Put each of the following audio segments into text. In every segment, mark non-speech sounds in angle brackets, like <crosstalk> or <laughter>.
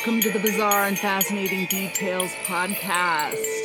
Welcome to the Bizarre and Fascinating Details podcast.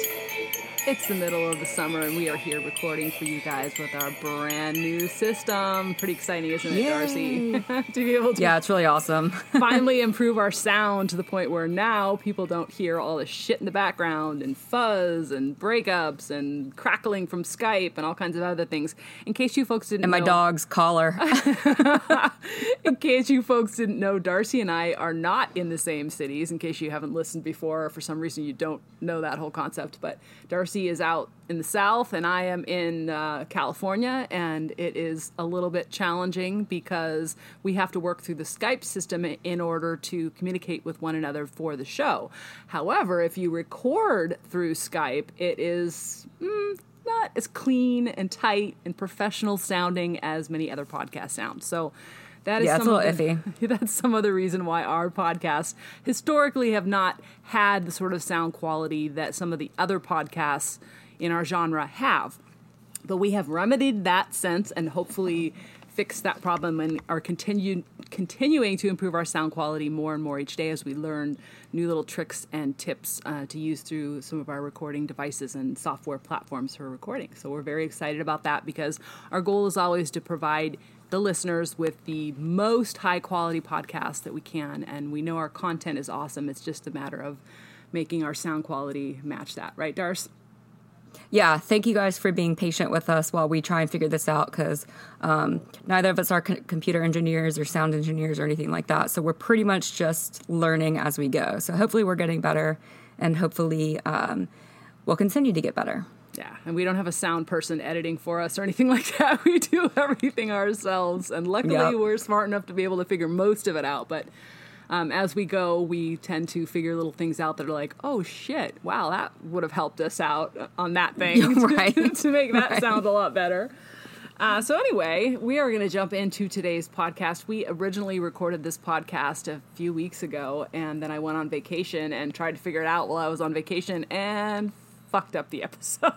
It's the middle of the summer and we are here recording for you guys with our brand new system. Pretty exciting, isn't it, Yay. Darcy? <laughs> to be able to Yeah, it's really awesome. <laughs> finally improve our sound to the point where now people don't hear all the shit in the background and fuzz and breakups and crackling from Skype and all kinds of other things. In case you folks didn't know and my know, dog's collar. <laughs> in case you folks didn't know, Darcy and I are not in the same cities. In case you haven't listened before, or for some reason you don't know that whole concept, but Darcy is out in the South and I am in uh, California, and it is a little bit challenging because we have to work through the Skype system in order to communicate with one another for the show. However, if you record through Skype, it is. Mm, not as clean and tight and professional sounding as many other podcasts sound. So that is Yeah, it's some a little the, <laughs> that's some other reason why our podcasts historically have not had the sort of sound quality that some of the other podcasts in our genre have. But we have remedied that sense and hopefully fixed that problem and are continue, continuing to improve our sound quality more and more each day as we learn new little tricks and tips uh, to use through some of our recording devices and software platforms for recording. So we're very excited about that because our goal is always to provide the listeners with the most high quality podcast that we can. And we know our content is awesome. It's just a matter of making our sound quality match that, right, Darce? yeah, thank you guys for being patient with us while we try and figure this out because um, neither of us are computer engineers or sound engineers or anything like that. So we're pretty much just learning as we go. So hopefully we're getting better and hopefully um, we'll continue to get better. Yeah, and we don't have a sound person editing for us or anything <laughs> like that. We do everything ourselves, and luckily Yep. we're smart enough to be able to figure most of it out. But um, as we go, we tend to figure little things out that are like, "Oh shit! Wow, that would have helped us out on that thing <laughs> Right. <laughs> to make that Right. sound a lot better." Uh, so anyway, we are going to jump into today's podcast. We originally recorded this podcast a few weeks ago, and then I went on vacation and tried to figure it out while I was on vacation and fucked up the episode.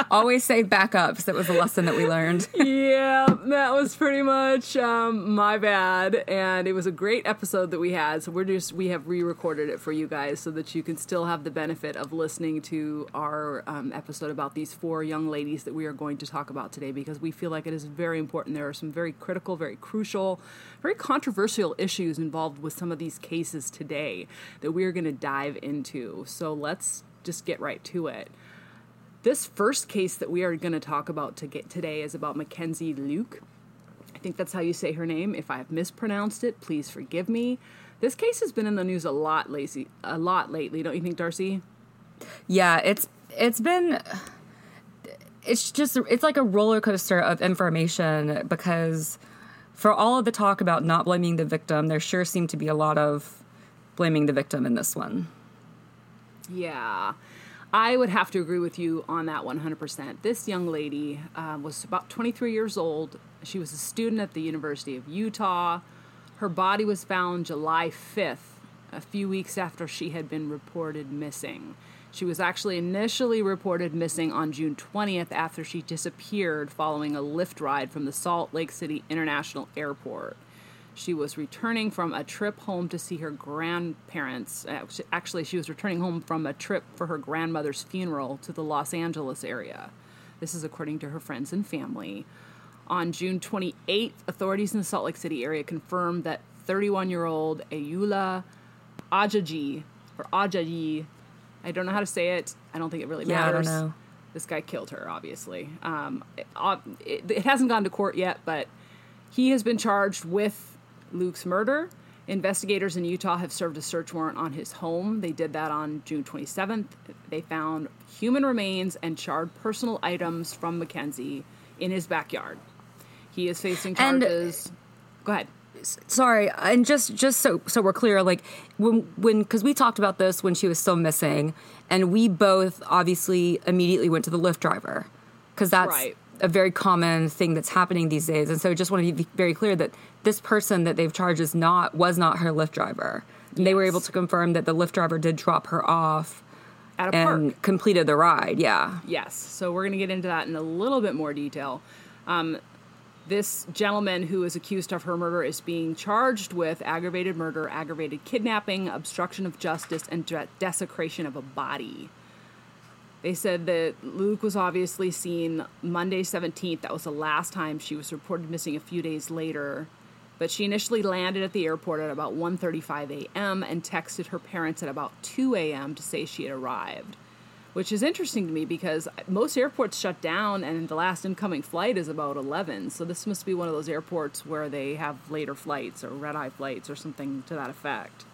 <laughs> Always save backups. That was a lesson that we learned. <laughs> yeah, that was pretty much um, my bad, and it was a great episode that we had. So we're just we have re-recorded it for you guys so that you can still have the benefit of listening to our um, episode about these four young ladies that we are going to talk about today because we feel like it is very important. There are some very critical, very crucial, very controversial issues involved with some of these cases today that we are going to dive into. So let's just get right to it. This first case that we are going to talk about to get today is about Mackenzie Lueck. I think that's how you say her name. If I have mispronounced it, please forgive me. This case has been in the news a lot lately. A lot lately, don't you think, Darcy? Yeah, it's it's been it's just it's like a roller coaster of information because for all of the talk about not blaming the victim, there sure seemed to be a lot of blaming the victim in this one. Yeah, I would have to agree with you on that 100%. This young lady uh, was about 23 years old. She was a student at the University of Utah. Her body was found July 5th, a few weeks after she had been reported missing. She was actually initially reported missing on June 20th after she disappeared following a Lyft ride from the Salt Lake City International Airport. She was returning from a trip home to see her grandparents. Actually, she was returning home from a trip for her grandmother's funeral to the Los Angeles area. This is according to her friends and family. On June 28th, authorities in the Salt Lake City area confirmed that 31 year old Ayoola Ajaji, or Ajayi, I don't know how to say it. I don't think it really Yeah, I don't matters. know. This guy killed her, obviously. Um, it, it, it hasn't gone to court yet, but he has been charged with Lueck's murder. Investigators in Utah have served a search warrant on his home. They did that on June 27th. They found human remains and charred personal items from Mackenzie in his backyard. He is facing uh, charges. And-. Go ahead. Sorry, and just just so so we're clear, like when when because we talked about this when she was still missing, and we both obviously immediately went to the Lyft driver because that's Right. a very common thing that's happening these days. And so, I just want to be very clear that this person that they've charged is not was not her Lyft driver. And They were able to confirm that the Lyft driver did drop her off At a park. and completed the ride. Yeah, Yes. So we're going to get into that in a little bit more detail. Um, this gentleman who is accused of her murder is being charged with aggravated murder, aggravated kidnapping, obstruction of justice, and de- desecration of a body. They said that Lueck was obviously seen Monday 17th. That was the last time she was reported missing a few days later. But she initially landed at the airport at about 1:35 a.m. and texted her parents at about 2 a.m. to say she had arrived which is interesting to me because most airports shut down and the last incoming flight is about 11 so this must be one of those airports where they have later flights or red eye flights or something to that effect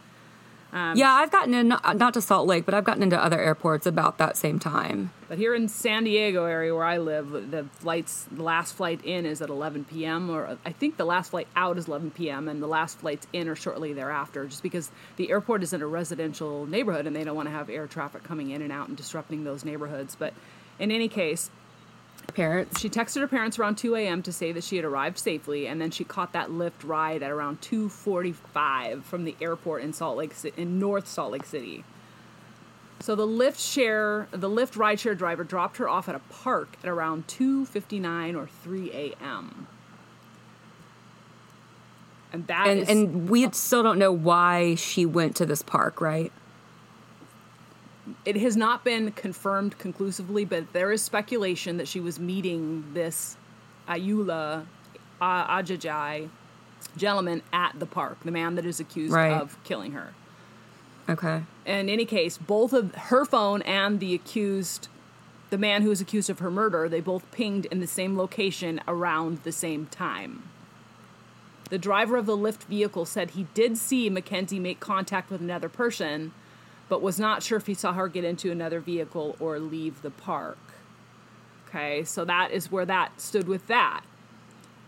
Um, yeah, I've gotten in not, not to Salt Lake, but I've gotten into other airports about that same time. But here in San Diego area where I live, the flights, the last flight in is at 11 p.m. or I think the last flight out is 11 p.m. and the last flights in are shortly thereafter, just because the airport is in a residential neighborhood and they don't want to have air traffic coming in and out and disrupting those neighborhoods. But in any case, Parents. she texted her parents around 2 a.m. to say that she had arrived safely, and then she caught that Lyft ride at around 2:45 from the airport in Salt Lake in North Salt Lake City. So the Lyft share, the Lyft rideshare driver dropped her off at a park at around 2:59 or 3 a.m. And that And is- and we still don't know why she went to this park, right? It has not been confirmed conclusively, but there is speculation that she was meeting this Ayoola Ajajai gentleman at the park, the man that is accused Right. of killing her. Okay. In any case, both of her phone and the accused, the man who is accused of her murder, they both pinged in the same location around the same time. The driver of the Lyft vehicle said he did see Mackenzie make contact with another person, but was not sure if he saw her get into another vehicle or leave the park. Okay, so that is where that stood with that.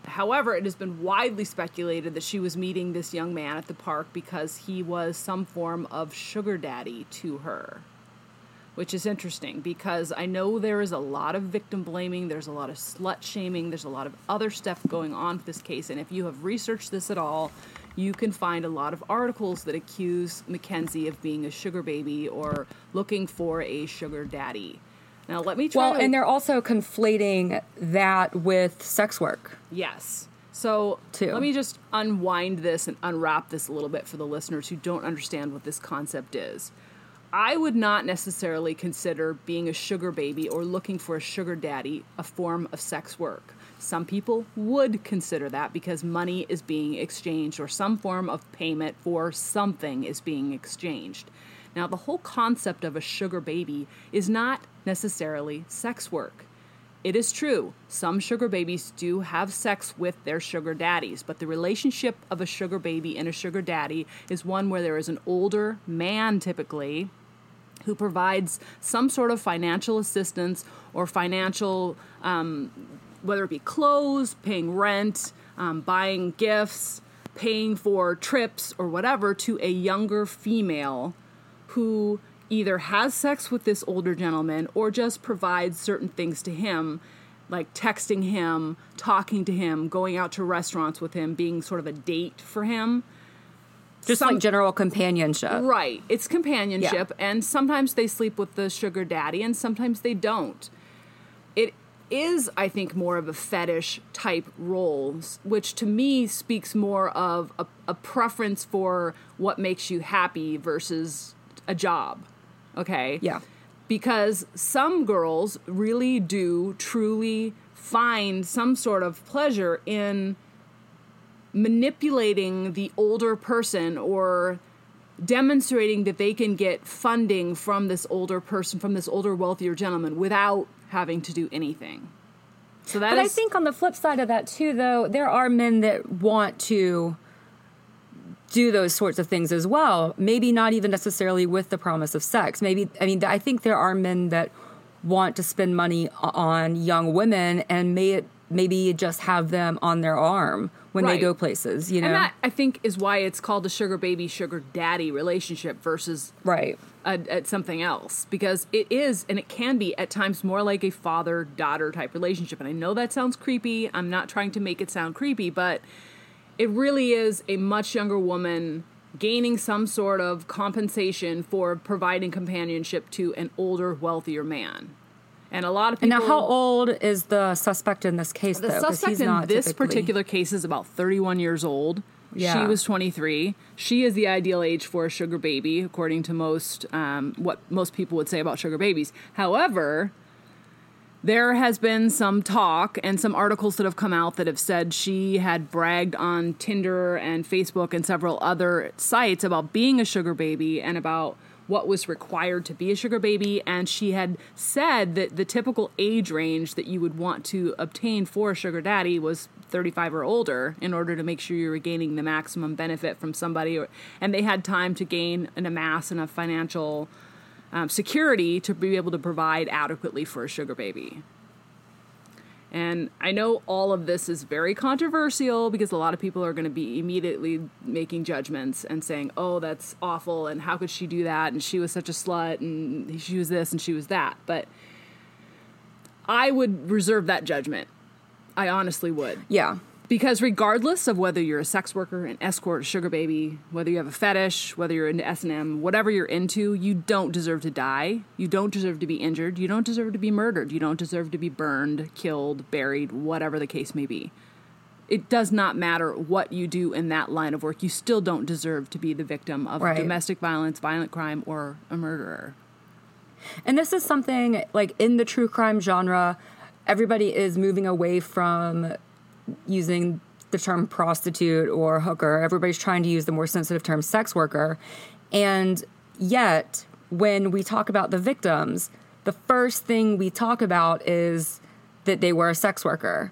However, it has been widely speculated that she was meeting this young man at the park because he was some form of sugar daddy to her. Which is interesting because I know there is a lot of victim blaming, there's a lot of slut shaming, there's a lot of other stuff going on with this case. And if you have researched this at all, you can find a lot of articles that accuse Mackenzie of being a sugar baby or looking for a sugar daddy. Now, let me try Well, to. and they're also conflating that with sex work. Yes. So Too. let me just unwind this and unwrap this a little bit for the listeners who don't understand what this concept is. I would not necessarily consider being a sugar baby or looking for a sugar daddy a form of sex work. Some people would consider that because money is being exchanged or some form of payment for something is being exchanged. Now, the whole concept of a sugar baby is not necessarily sex work. It is true, some sugar babies do have sex with their sugar daddies, but the relationship of a sugar baby and a sugar daddy is one where there is an older man typically who provides some sort of financial assistance or financial, um, whether it be clothes, paying rent, um, buying gifts, paying for trips, or whatever, to a younger female who either has sex with this older gentleman or just provides certain things to him, like texting him, talking to him, going out to restaurants with him, being sort of a date for him. Just Some- like general companionship. Right. It's companionship, and sometimes they sleep with the sugar daddy, and sometimes they don't. Is, I think, more of a fetish type roles, which to me speaks more of a, a preference for what makes you happy versus a job. Okay? Yeah. Because some girls really do truly find some sort of pleasure in manipulating the older person or demonstrating that they can get funding from this older person, from this older, wealthier gentleman without having to do anything. So that But I think on the flip side of that too, though, there are men that want to do those sorts of things as well. Maybe not even necessarily with the promise of sex. Maybe I mean I think there are men that want to spend money on young women and may maybe just have them on their arm when Right. they go places. You know, and that I think is why it's called a sugar baby, sugar daddy relationship versus right? A, at something else because it is and it can be at times more like a father daughter type relationship and i know that sounds creepy i'm not trying to make it sound creepy but it really is a much younger woman gaining some sort of compensation for providing companionship to an older wealthier man And a lot of And people. now, how old is the suspect in this case, The though? suspect in this typically- particular case is about 31 years old. She was 23. She is the ideal age for a sugar baby, according to most um, what most people would say about sugar babies. However, there has been some talk and some articles that have come out that have said she had bragged on Tinder and Facebook and several other sites about being a sugar baby and about what was required to be a sugar baby. And she had said that the typical age range that you would want to obtain for a sugar daddy was 35 or older in order to make sure you were gaining the maximum benefit from somebody. Or, and they had time to gain and amass enough financial um, security to be able to provide adequately for a sugar baby. And I know all of this is very controversial because a lot of people are going to be immediately making judgments and saying, oh, that's awful, and how could she do that? And she was such a slut, and she was this, and she was that. But I would reserve that judgment. I honestly would. Yeah. Because regardless of whether you're a sex worker, an escort, a sugar baby, whether you have a fetish, whether you're into S&M, whatever you're into, you don't deserve to die. You don't deserve to be injured. You don't deserve to be murdered. You don't deserve to be burned, killed, buried, whatever the case may be. It does not matter what you do in that line of work. You still don't deserve to be the victim of Right. domestic violence, violent crime, or a murderer. And this is something like in the true crime genre, everybody is moving away from using the term prostitute or hooker. Everybody's trying to use the more sensitive term sex worker. And yet, when we talk about the victims, the first thing we talk about is that they were a sex worker.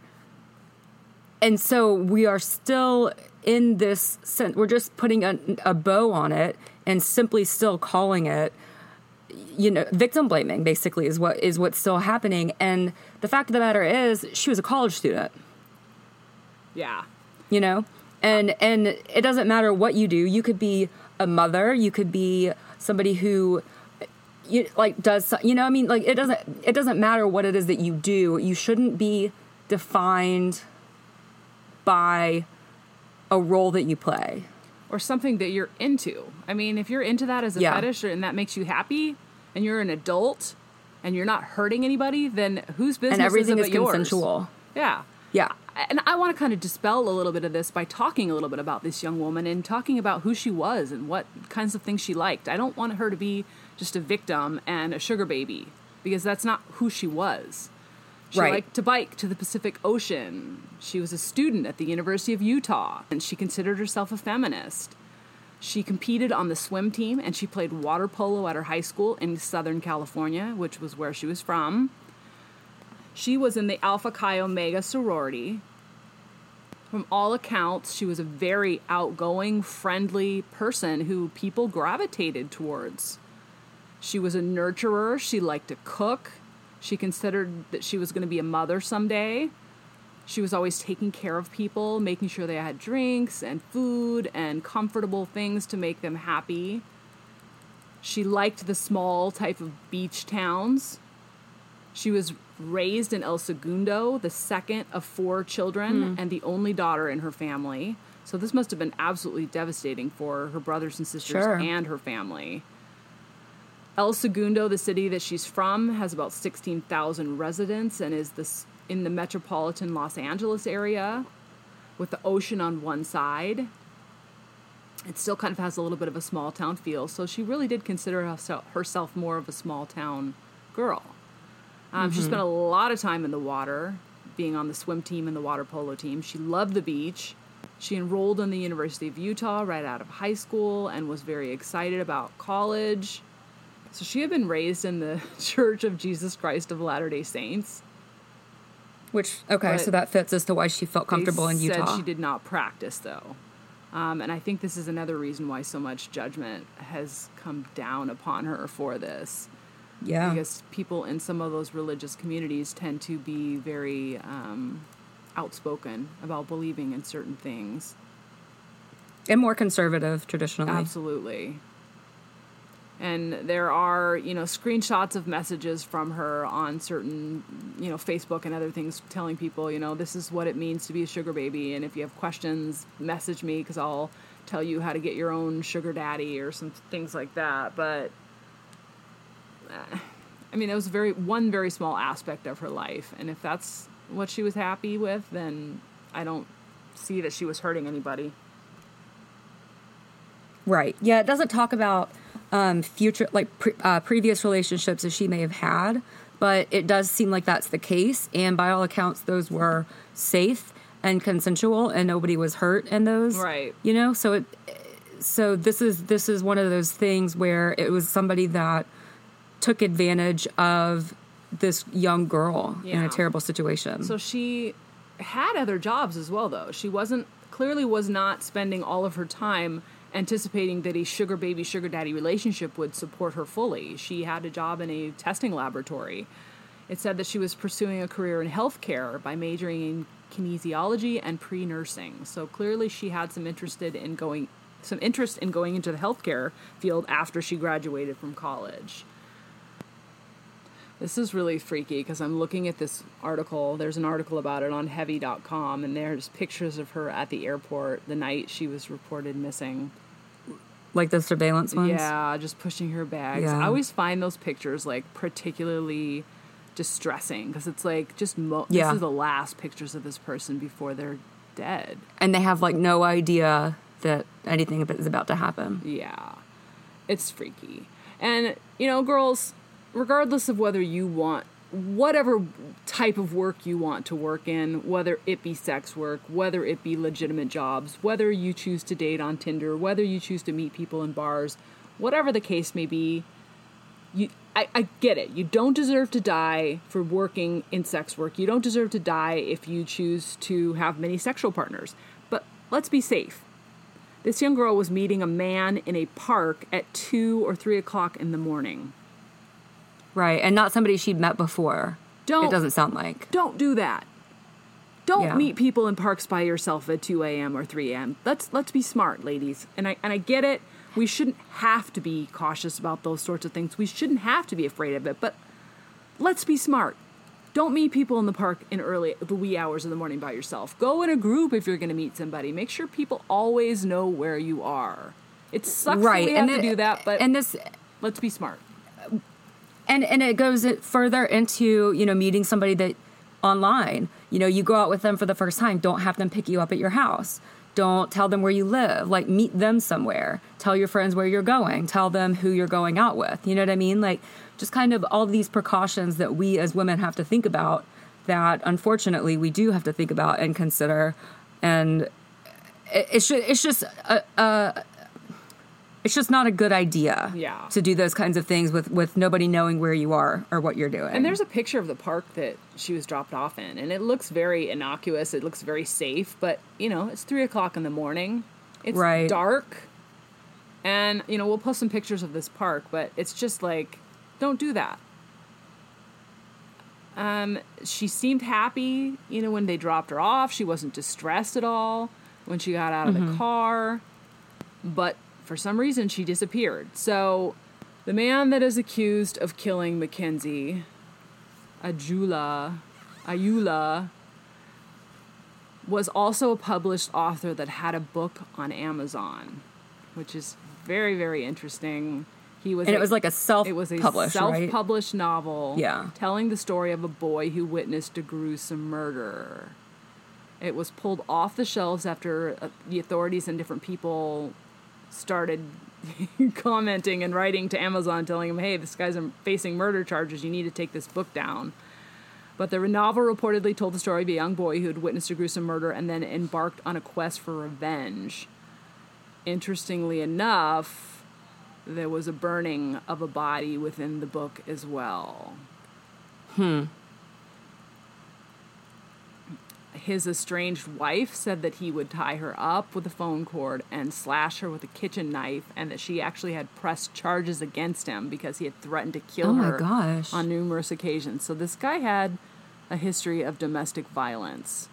And so we are still in this sense, we're just putting a, a bow on it and simply still calling it you know victim blaming basically is what is what's still happening. And the fact of the matter is she was a college student. Yeah. you know? And and it doesn't matter what you do. You could be a mother. You could be somebody who you like does you know i mean? Like it doesn't it doesn't matter what it is that you do. You shouldn't be defined by a role that you play. Or something that you're into. I mean, if you're into that as a Yeah. fetish and that makes you happy and you're an adult and you're not hurting anybody, then whose business and everything is is it but yours? consensual Yeah. yeah And I want to kind of dispel a little bit of this by talking a little bit about this young woman and talking about who she was and what kinds of things she liked. I don't want her to be just a victim and a sugar baby because that's not who she was. She Right. liked to bike to the Pacific Ocean. She was a student at the University of Utah and she considered herself a feminist. She competed on the swim team and she played water polo at her high school in Southern California, which was where she was from. She was in the Alpha Chi Omega sorority. From all accounts, she was a very outgoing, friendly person who people gravitated towards. She was a nurturer. She liked to cook. She considered that she was going to be a mother someday. She was always taking care of people, making sure they had drinks and food and comfortable things to make them happy. She liked the small type of beach towns. She was raised in El Segundo, the second of four children hmm. and the only daughter in her family. So this must have been absolutely devastating for her brothers and sisters Sure. and her family. El Segundo, the city that she's from, has about 16,000 residents and is this in the metropolitan Los Angeles area with the ocean on one side. It still kind of has a little bit of a small town feel, so she really did consider herself, herself more of a small town girl. Um, She spent a lot of time in the water, being on the swim team and the water polo team. She loved the beach. She enrolled in the University of Utah right out of high school and was very excited about college. So she had been raised in the <laughs> Church of Jesus Christ of Latter day Saints. Which okay But so that fits as to why she felt comfortable in utah Said she did not practice though, um, and I think this is another reason why so much judgment has come down upon her for this. yeah because people in some of those religious communities tend to be very um, outspoken about believing in certain things. and more conservative traditionally. Absolutely. And there are, you know, screenshots of messages from her on certain, you know, Facebook and other things telling people, you know, this is what it means to be a sugar baby. And if you have questions, message me because I'll tell you how to get your own sugar daddy or some things like that. But uh, I mean, it was very one very small aspect of her life, and if that's what she was happy with, then I don't see that she was hurting anybody. Right. Yeah, it doesn't talk about um, future, like pre- uh, previous relationships that she may have had, but it does seem like that's the case. And by all accounts, those were safe and consensual, and nobody was hurt in those. Right. You know, so it. So this is this is one of those things where it was somebody that took advantage of this young girl in a terrible situation. So she had other jobs as well, though. She wasn't clearly was not spending all of her time anticipating that a sugar baby sugar daddy relationship would support her fully. She had a job in a testing laboratory. It said that she was pursuing a career in healthcare by majoring in kinesiology and pre-nursing. So clearly she had some interested in going some interest in going into the healthcare field after she graduated from college. This is really freaky because I'm looking at this article. There's an article about it on heavy.com, and there's pictures of her at the airport the night she was reported missing. Like the surveillance ones. Yeah, just pushing her bags. Yeah. I always find those pictures like particularly distressing because it's like just mo- Yeah. this is the last pictures of this person before they're dead. And they have like no idea that anything is about to happen. Yeah. It's freaky. And, you know, girls, regardless of whether you want whatever type of work you want to work in, whether it be sex work, whether it be legitimate jobs, whether you choose to date on Tinder, whether you choose to meet people in bars, whatever the case may be, you I, I get it. You don't deserve to die for working in sex work. You don't deserve to die if you choose to have many sexual partners. But let's be safe. This young girl was meeting a man in a park at two or three o'clock in the morning. Right. And not somebody she'd met before. Don't It doesn't sound like. don't do that. Don't Yeah. meet people in parks by yourself at two a.m. or three a.m. Let's let's be smart, ladies. And I and I get it. We shouldn't have to be cautious about those sorts of things. We shouldn't have to be afraid of it. But let's be smart. Don't meet people in the park in early the wee hours of the morning by yourself. Go in a group if you're going to meet somebody. Make sure people always know where you are. It sucks right. that we have and to it- do that, but and this let's be smart. And and it goes further into you know meeting somebody that online. You know you go out with them for the first time don't have them pick you up at your house. Don't tell them where you live. Like meet them somewhere. Tell your friends where you're going. Tell them who you're going out with. You know what i mean? Like just kind of all these precautions that we as women have to think about that unfortunately we do have to think about and consider. And it, it's just it's just a, a it's just not a good idea Yeah. to do those kinds of things with with nobody knowing where you are or what you're doing And there's a picture of the park that she was dropped off in, and it looks very innocuous. It looks very safe, but you know, it's three o'clock in the morning. It's Right. dark, and you know, we'll post some pictures of this park, but it's just like, don't do that. Um, she seemed happy, you know, when they dropped her off. She wasn't distressed at all when she got out of the car, but for some reason she disappeared. So, the man that is accused of killing Mackenzie, Ajula, Ayoola, was also a published author that had a book on Amazon, which is very, very interesting. He was and a- it was like a self it was a published right self-published novel Yeah. telling the story of a boy who witnessed a gruesome murder. It was pulled off the shelves after uh, the authorities and different people started <laughs> commenting and writing to Amazon telling him, "Hey, this guy's facing murder charges. You need to take this book down." But the novel reportedly told the story of a young boy who had witnessed a gruesome murder and then embarked on a quest for revenge. Interestingly enough, there was a burning of a body within the book as well. Hmm. His estranged wife said that he would tie her up with a phone cord and slash her with a kitchen knife, and that she actually had pressed charges against him because he had threatened to kill Oh her gosh. on numerous occasions. So this guy had a history of domestic violence.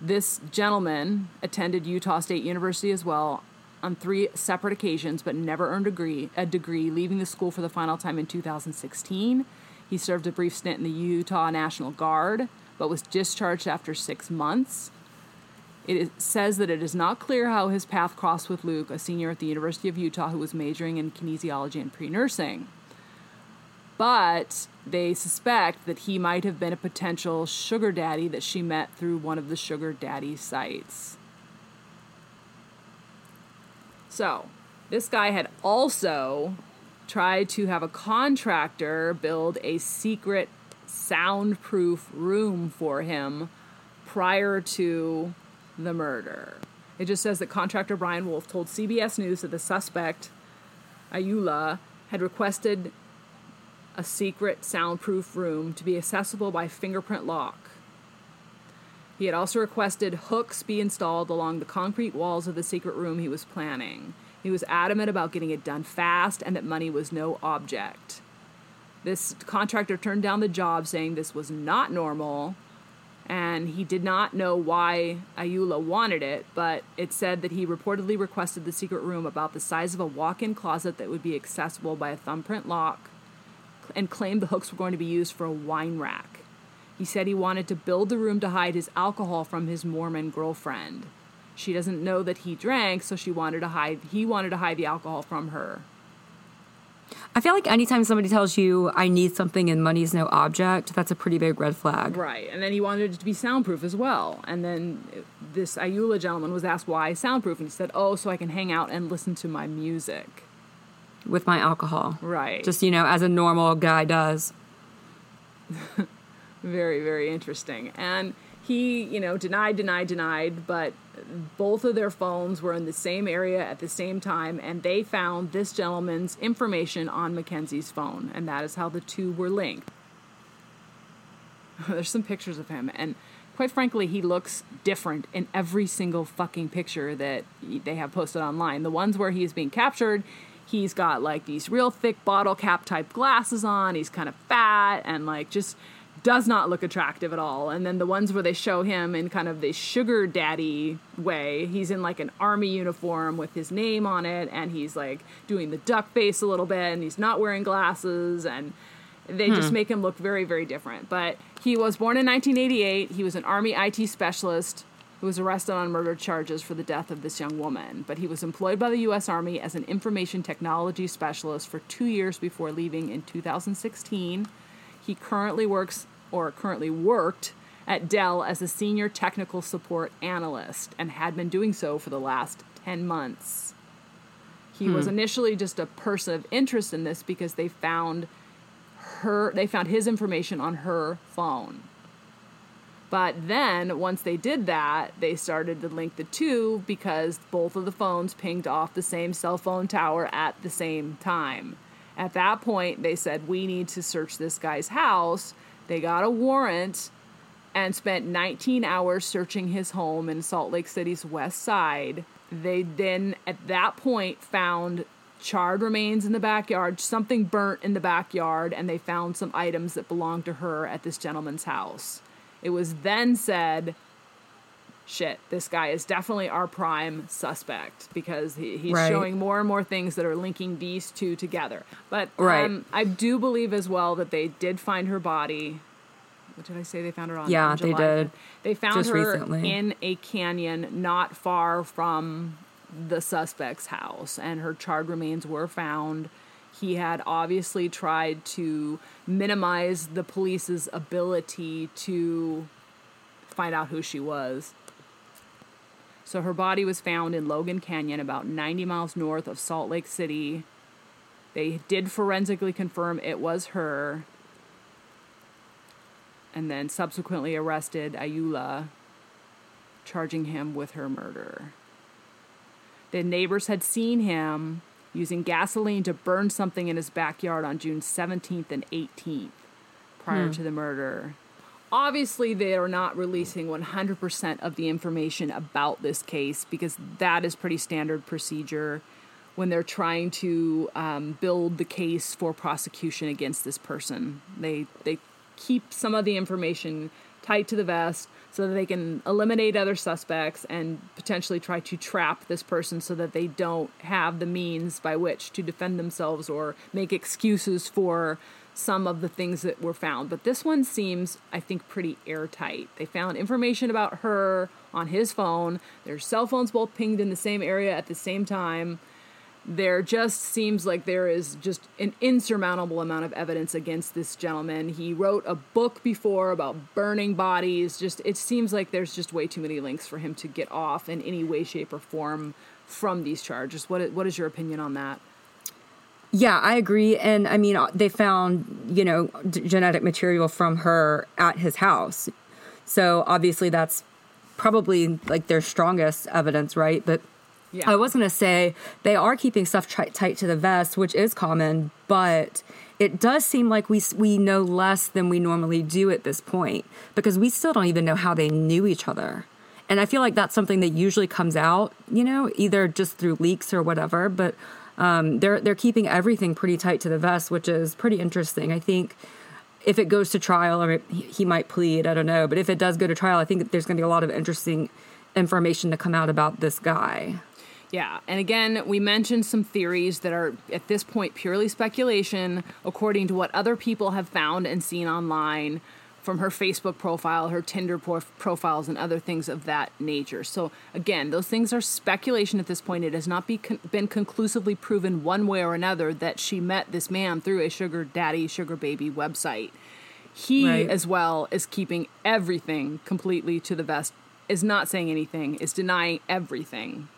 This gentleman attended Utah State University as well on three separate occasions, but never earned a degree, a degree, leaving the school for the final time in 2016. He served a brief stint in the Utah National Guard, but was discharged after six months. It says that it is not clear how his path crossed with Lueck, a senior at the University of Utah who was majoring in kinesiology and pre nursing. but they suspect that he might have been a potential sugar daddy that she met through one of the sugar daddy sites. So, this guy had also tried to have a contractor build a secret soundproof room for him prior to the murder. It just says that contractor Brian Wolf told CBS News that the suspect, Ayoola, had requested a secret soundproof room to be accessible by fingerprint lock. He had also requested hooks be installed along the concrete walls of the secret room he was planning. He was adamant about getting it done fast and that money was no object. This contractor turned down the job saying this was not normal and he did not know why Ayoola wanted it, but it said that he reportedly requested the secret room about the size of a walk in closet that would be accessible by a thumbprint lock and claimed the hooks were going to be used for a wine rack. He said he wanted to build the room to hide his alcohol from his Mormon girlfriend. She doesn't know that he drank, so she wanted to hide he wanted to hide the alcohol from her. I feel like anytime somebody tells you I need something and money's no object, that's a pretty big red flag. Right. And then he wanted it to be soundproof as well. And then uh, this Ayoola gentleman was asked why soundproof and he said, "Oh, so I can hang out and listen to my music." With my alcohol. Right. Just, you know, as a normal guy does. <laughs> very, very interesting. And he, you know, denied, denied, denied, but both of their phones were in the same area at the same time, and they found this gentleman's information on Mackenzie's phone, and that is how the two were linked. <laughs> There's some pictures of him, and quite frankly, he looks different in every single fucking picture that they have posted online. The ones where he is being captured, he's got like these real thick bottle cap type glasses on, he's kind of fat, and like just does not look attractive at all. And then the ones where they show him in kind of the sugar daddy way, he's in like an army uniform with his name on it, and he's like doing the duck face a little bit, and he's not wearing glasses, and they hmm. just make him look very, very different. But he was born in 1988. He was an army IT specialist who was arrested on murder charges for the death of this young woman. But he was employed by the U.S. Army as an information technology specialist for two years before leaving in 2016. He currently works or currently worked at Dell as a senior technical support analyst and had been doing so for the last 10 months. He hmm. was initially just a person of interest in this because they found her they found his information on her phone. But then once they did that, they started to link the two because both of the phones pinged off the same cell phone tower at the same time. At that point, they said, We need to search this guy's house they got a warrant and spent 19 hours searching his home in Salt Lake City's west side. They then, at that point, found charred remains in the backyard, something burnt in the backyard, and they found some items that belonged to her at this gentleman's house. It was then said, shit, this guy is definitely our prime suspect because he, he's right. showing more and more things that are linking these two together. But right. um, I do believe as well that they did find her body. What did I say? They found her on. Yeah, on they did. They found Just her recently. in a canyon not far from the suspect's house, and her charred remains were found. He had obviously tried to minimize the police's ability to find out who she was. So her body was found in Logan Canyon, about 90 miles north of Salt Lake City. They did forensically confirm it was her, and then subsequently arrested Ayoola, charging him with her murder. The neighbors had seen him using gasoline to burn something in his backyard on June 17th and 18th prior hmm. to the murder. Obviously, they are not releasing 100% of the information about this case because that is pretty standard procedure when they're trying to um, build the case for prosecution against this person. They they keep some of the information tight to the vest so that they can eliminate other suspects and potentially try to trap this person so that they don't have the means by which to defend themselves or make excuses for some of the things that were found. But this one seems, I think, pretty airtight. They found information about her on his phone. Their cell phones both pinged in the same area at the same time. there just seems like there is just an insurmountable amount of evidence against this gentleman. He wrote a book before about burning bodies. Just it seems like there's just way too many links for him to get off in any way, shape, or form from these charges. What what is your opinion on that? Yeah, I agree. And I mean, uh, they found, you know, d- genetic material from her at his house. So obviously that's probably like their strongest evidence, right? But yeah. I was going to say they are keeping stuff tri- tight to the vest, which is common, but it does seem like we we know less than we normally do at this point because we still don't even know how they knew each other. And I feel like that's something that usually comes out, you know, either just through leaks or whatever, but um, they're they're keeping everything pretty tight to the vest, which is pretty interesting. I think if it goes to trial, or he might plead, I don't know, but if it does go to trial, I think there's going to be a lot of interesting information to come out about this guy. Yeah, and again, we mentioned some theories that are at this point purely speculation, according to what other people have found and seen online from her Facebook profile, her Tinder profiles, and other things of that nature. So, again, those things are speculation at this point. It has not be con- been conclusively proven one way or another that she met this man through a sugar daddy, sugar baby website. He, right. as well, is keeping everything completely to the vest, is not saying anything, is denying everything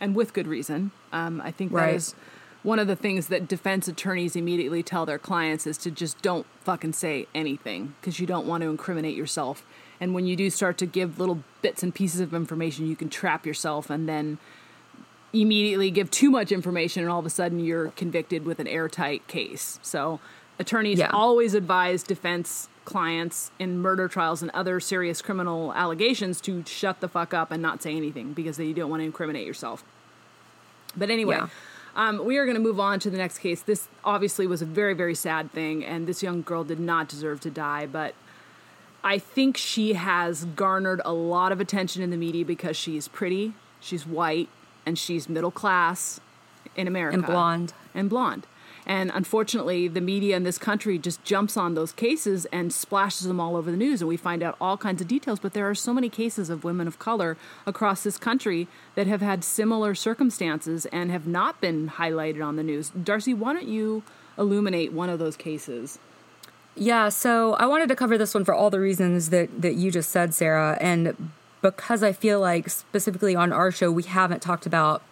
and with good reason. Um, I think that right. is one of the things that defense attorneys immediately tell their clients is to just don't fucking say anything because you don't want to incriminate yourself. And when you do start to give little bits and pieces of information, you can trap yourself and then immediately give too much information, and all of a sudden you're convicted with an airtight case. So, attorneys yeah. always advise defense clients in murder trials and other serious criminal allegations to shut the fuck up and not say anything because then you don't want to incriminate yourself. But anyway, yeah. Um, we are going to move on to the next case. This obviously was a very, very sad thing, and this young girl did not deserve to die, but I think she has garnered a lot of attention in the media because she's pretty, she's white, and she's middle class in America. And blonde. And blonde. And unfortunately, the media in this country just jumps on those cases and splashes them all over the news, and we find out all kinds of details. But there are so many cases of women of color across this country that have had similar circumstances and have not been highlighted on the news. Darcy, why don't you illuminate one of those cases? Yeah, so I wanted to cover this one for all the reasons that, that you just said, Sarah. And because I feel like specifically on our show, we haven't talked about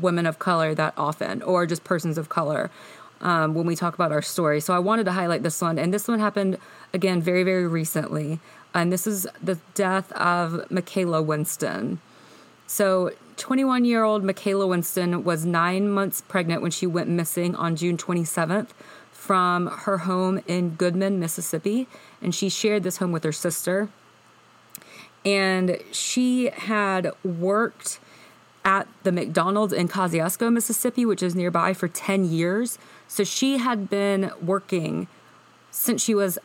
women of color that often or just persons of color um, when we talk about our story. So I wanted to highlight this one. And this one happened, again, very, very recently. And this is the death of Michaela Winston. So 21 year old Michaela Winston was nine months pregnant when she went missing on June 27th from her home in Goodman, Mississippi. And she shared this home with her sister. And she had worked at the McDonald's in Kosciusko, Mississippi, which is nearby, for 10 years. So she had been working since she was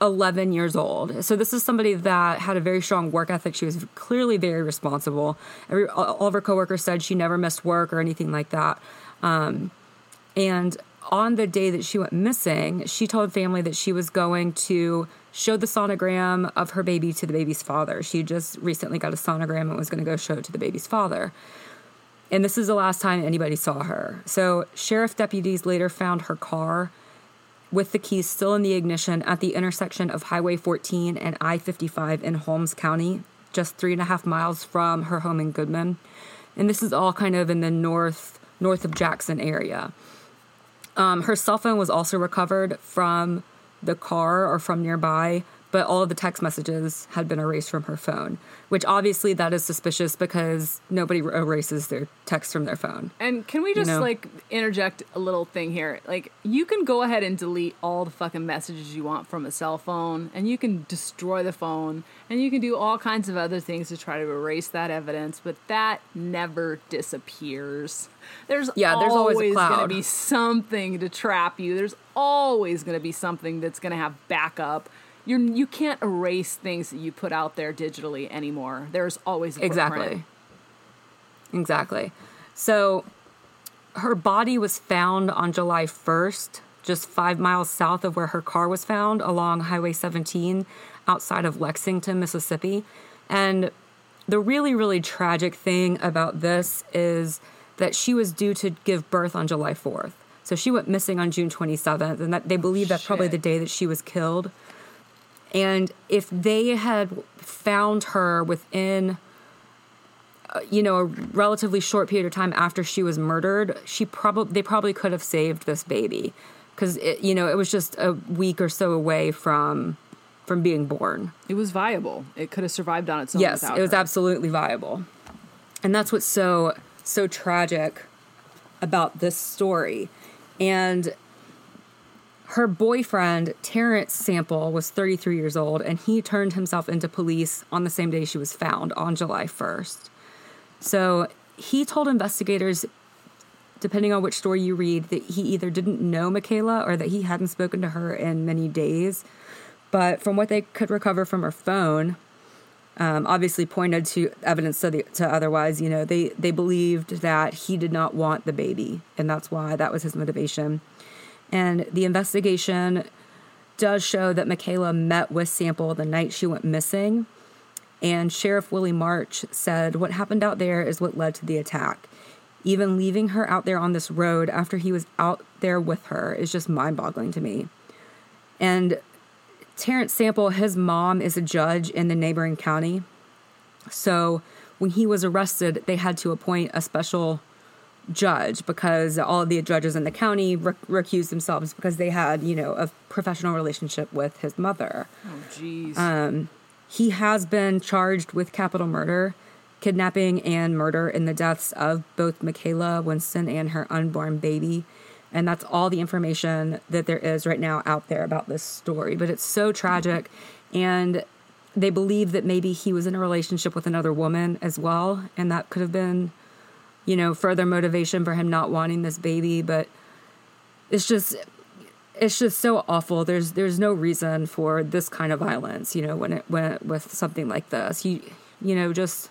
11 years old. So this is somebody that had a very strong work ethic. She was clearly very responsible. Every, all of her coworkers said she never missed work or anything like that. Um, and on the day that she went missing, she told family that she was going to show the sonogram of her baby to the baby's father. She just recently got a sonogram and was going to go show it to the baby's father and this is the last time anybody saw her. So, sheriff deputies later found her car with the keys still in the ignition at the intersection of Highway 14 and I 55 in Holmes County, just three and a half miles from her home in Goodman. And this is all kind of in the north north of Jackson area. Um, her cell phone was also recovered from the car or from nearby, but all of the text messages had been erased from her phone which obviously that is suspicious because nobody erases their text from their phone. And can we just you know? like interject a little thing here? Like you can go ahead and delete all the fucking messages you want from a cell phone and you can destroy the phone and you can do all kinds of other things to try to erase that evidence, but that never disappears. There's yeah, there's always, always going to be something to trap you. There's always going to be something that's going to have backup you're you can't erase things that you put out there digitally anymore. There's always exactly, exactly. So her body was found on July 1st, just five miles south of where her car was found along Highway 17 outside of Lexington, Mississippi. And the really, really tragic thing about this is that she was due to give birth on July 4th. So she went missing on June 27th, and that they believe that's probably the day that she was killed. And if they had found her within, uh, you know, a relatively short period of time after she was murdered, she probably they probably could have saved this baby, because you know it was just a week or so away from from being born. It was viable. It could have survived on its own. Yes, it was her. absolutely viable. And that's what's so so tragic about this story. And her boyfriend, Terrence Sample, was 33 years old, and he turned himself into police on the same day she was found, on July 1st. So he told investigators, depending on which story you read, that he either didn't know Michaela or that he hadn't spoken to her in many days. But from what they could recover from her phone, um, obviously pointed to evidence to, the, to otherwise. You know, they they believed that he did not want the baby, and that's why that was his motivation. And the investigation does show that Michaela met with Sample the night she went missing, and Sheriff Willie March said what happened out there is what led to the attack. Even leaving her out there on this road after he was out there with her is just mind-boggling to me. And Terrence Sample, his mom is a judge in the neighboring county. So when he was arrested, they had to appoint a special judge because all the judges in the county rec- recused themselves because they had, you know, a professional relationship with his mother. Oh, jeez. Um, He has been charged with capital murder, kidnapping, and murder in the deaths of both Michaela Winston and her unborn baby. And that's all the information that there is right now out there about this story. But it's so tragic. And they believe that maybe he was in a relationship with another woman as well. And that could have been, you know, further motivation for him not wanting this baby. But it's just it's just so awful. There's there's no reason for this kind of violence, you know, when it when it, with something like this. You you know, just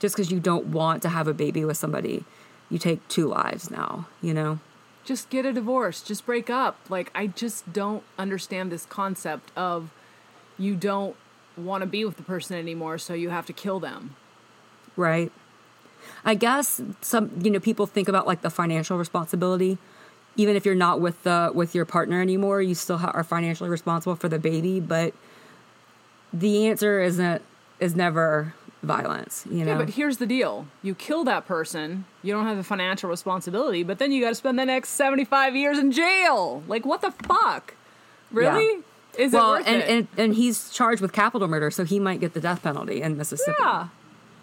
just because you don't want to have a baby with somebody, you take two lives now, you know. just get a divorce. Just break up. Like I just don't understand this concept of you don't want to be with the person anymore, so you have to kill them. Right. I guess some you know people think about like the financial responsibility. Even if you're not with the with your partner anymore, you still ha- are financially responsible for the baby. But the answer isn't is never violence. You know. Yeah, but here's the deal. You kill that person, you don't have the financial responsibility, but then you got to spend the next 75 years in jail. Like what the fuck? Really? Is well, it worth and, it? and and he's charged with capital murder, so he might get the death penalty in Mississippi. Yeah.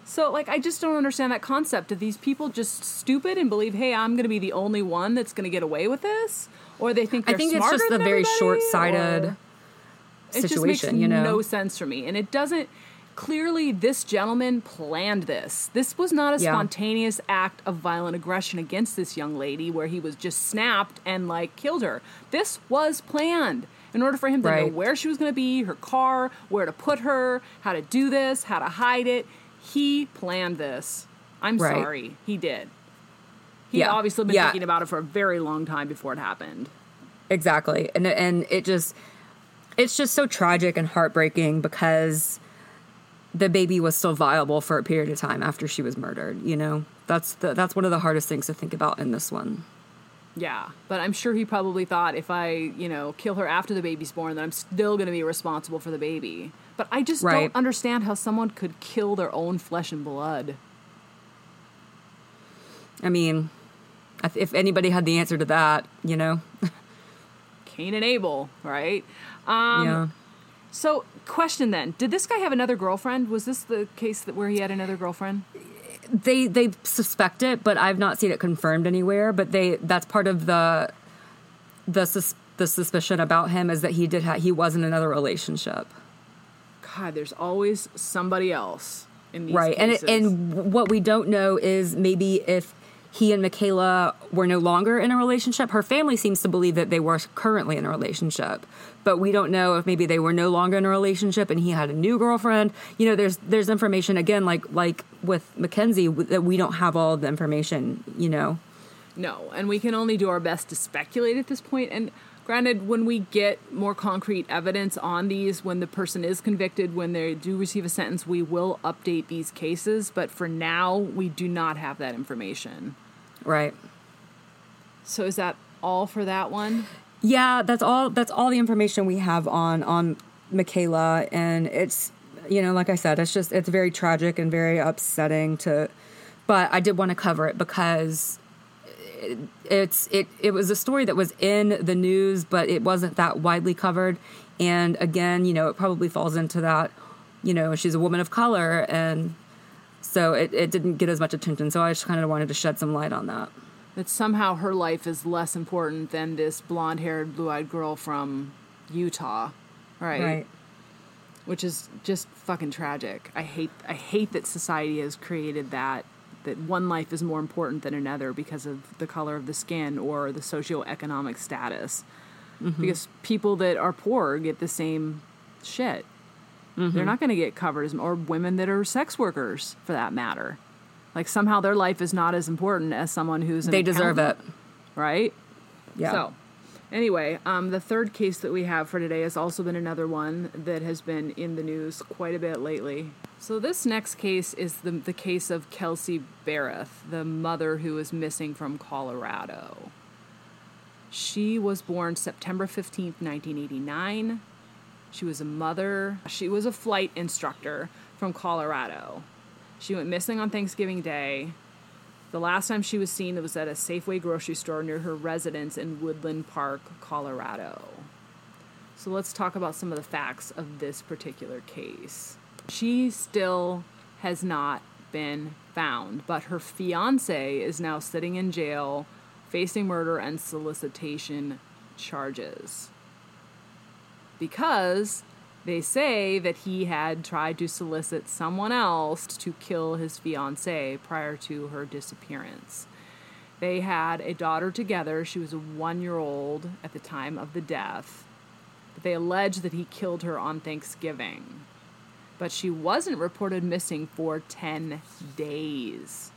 So, like, I just don't understand that concept. Are these people just stupid and believe, hey, I'm going to be the only one that's going to get away with this? Or they think I think it's just a very It just situation, makes you know. no sense for me. And it doesn't. Clearly, this gentleman planned this. This was not a Yeah. spontaneous act of violent aggression against this young lady where he was just snapped and, like, killed her. This was planned in order for him to know where she was going to be, her car, where to put her, how to do this, how to hide it. He planned this. I'm Right. sorry. He did. He Yeah. obviously been Yeah. thinking about it for a very long time before it happened. Exactly. And and it just it's just so tragic and heartbreaking because the baby was still viable for a period of time after she was murdered, you know. That's the that's one of the hardest things to think about in this one. Yeah, but I'm sure he probably thought if I, you know, kill her after the baby's born, then I'm still going to be responsible for the baby. But I just Right. don't understand how someone could kill their own flesh and blood. I mean, if- if anybody had the answer to that, you know. <laughs> Cain and Abel, right? Um, yeah. So, question then: Did this guy have another girlfriend? Was this the case that where he had another girlfriend? they they suspect it, but I've not seen it confirmed anywhere. But they that's part of the the sus- the suspicion about him is that he did ha- he was in another relationship, God, there's always somebody else in these right? And cases. it, and what we don't know is maybe if he and Michaela were no longer in a relationship. Her family seems to believe that they were currently in a relationship, but we don't know if maybe they were no longer in a relationship and he had a new girlfriend. You know, there's there's information again, like like with Mackenzie, that we don't have all of the information. You know. No, and we can only do our best to speculate at this point. And granted, when we get more concrete evidence on these, when the person is convicted, when they do receive a sentence, we will update these cases. But for now, we do not have that information. Right. So is that all for that one? Yeah, that's all. That's all the information we have on on Michaela, and it's you know, like I said, it's just it's very tragic and very upsetting to. But I did want to cover it because it, it's it it was a story that was in the news, but it wasn't that widely covered. And again, you know, it probably falls into that. You know, she's a woman of color, and so it, it didn't get as much attention. So I just kind of wanted to shed some light on that. That somehow her life is less important than this blonde haired, blue eyed girl from Utah. Right. Right. Which is just fucking tragic. I hate I hate that society has created that that one life is more important than another because of the color of the skin or the socioeconomic status. Because people that are poor get the same shit. They're not going to get covered as or women that are sex workers for that matter. Like somehow their life is not as important as someone who's They deserve it. right? Yeah. So, anyway, um, the third case that we have for today has also been another one that has been in the news quite a bit lately. So, this next case is the, the case of Kelsey Barrett, the mother who is missing from Colorado. She was born September 15th, 1989. She was a mother. She was a flight instructor from Colorado. She went missing on Thanksgiving Day. The last time she was seen was at a Safeway grocery store near her residence in Woodland Park, Colorado. So let's talk about some of the facts of this particular case. She still has not been found, but her fiance is now sitting in jail facing murder and solicitation charges. Because they say that he had tried to solicit someone else to kill his fiancee prior to her disappearance. They had a daughter together. She was one year old at the time of the death. But they allege that he killed her on Thanksgiving. But she wasn't reported missing for 10 days.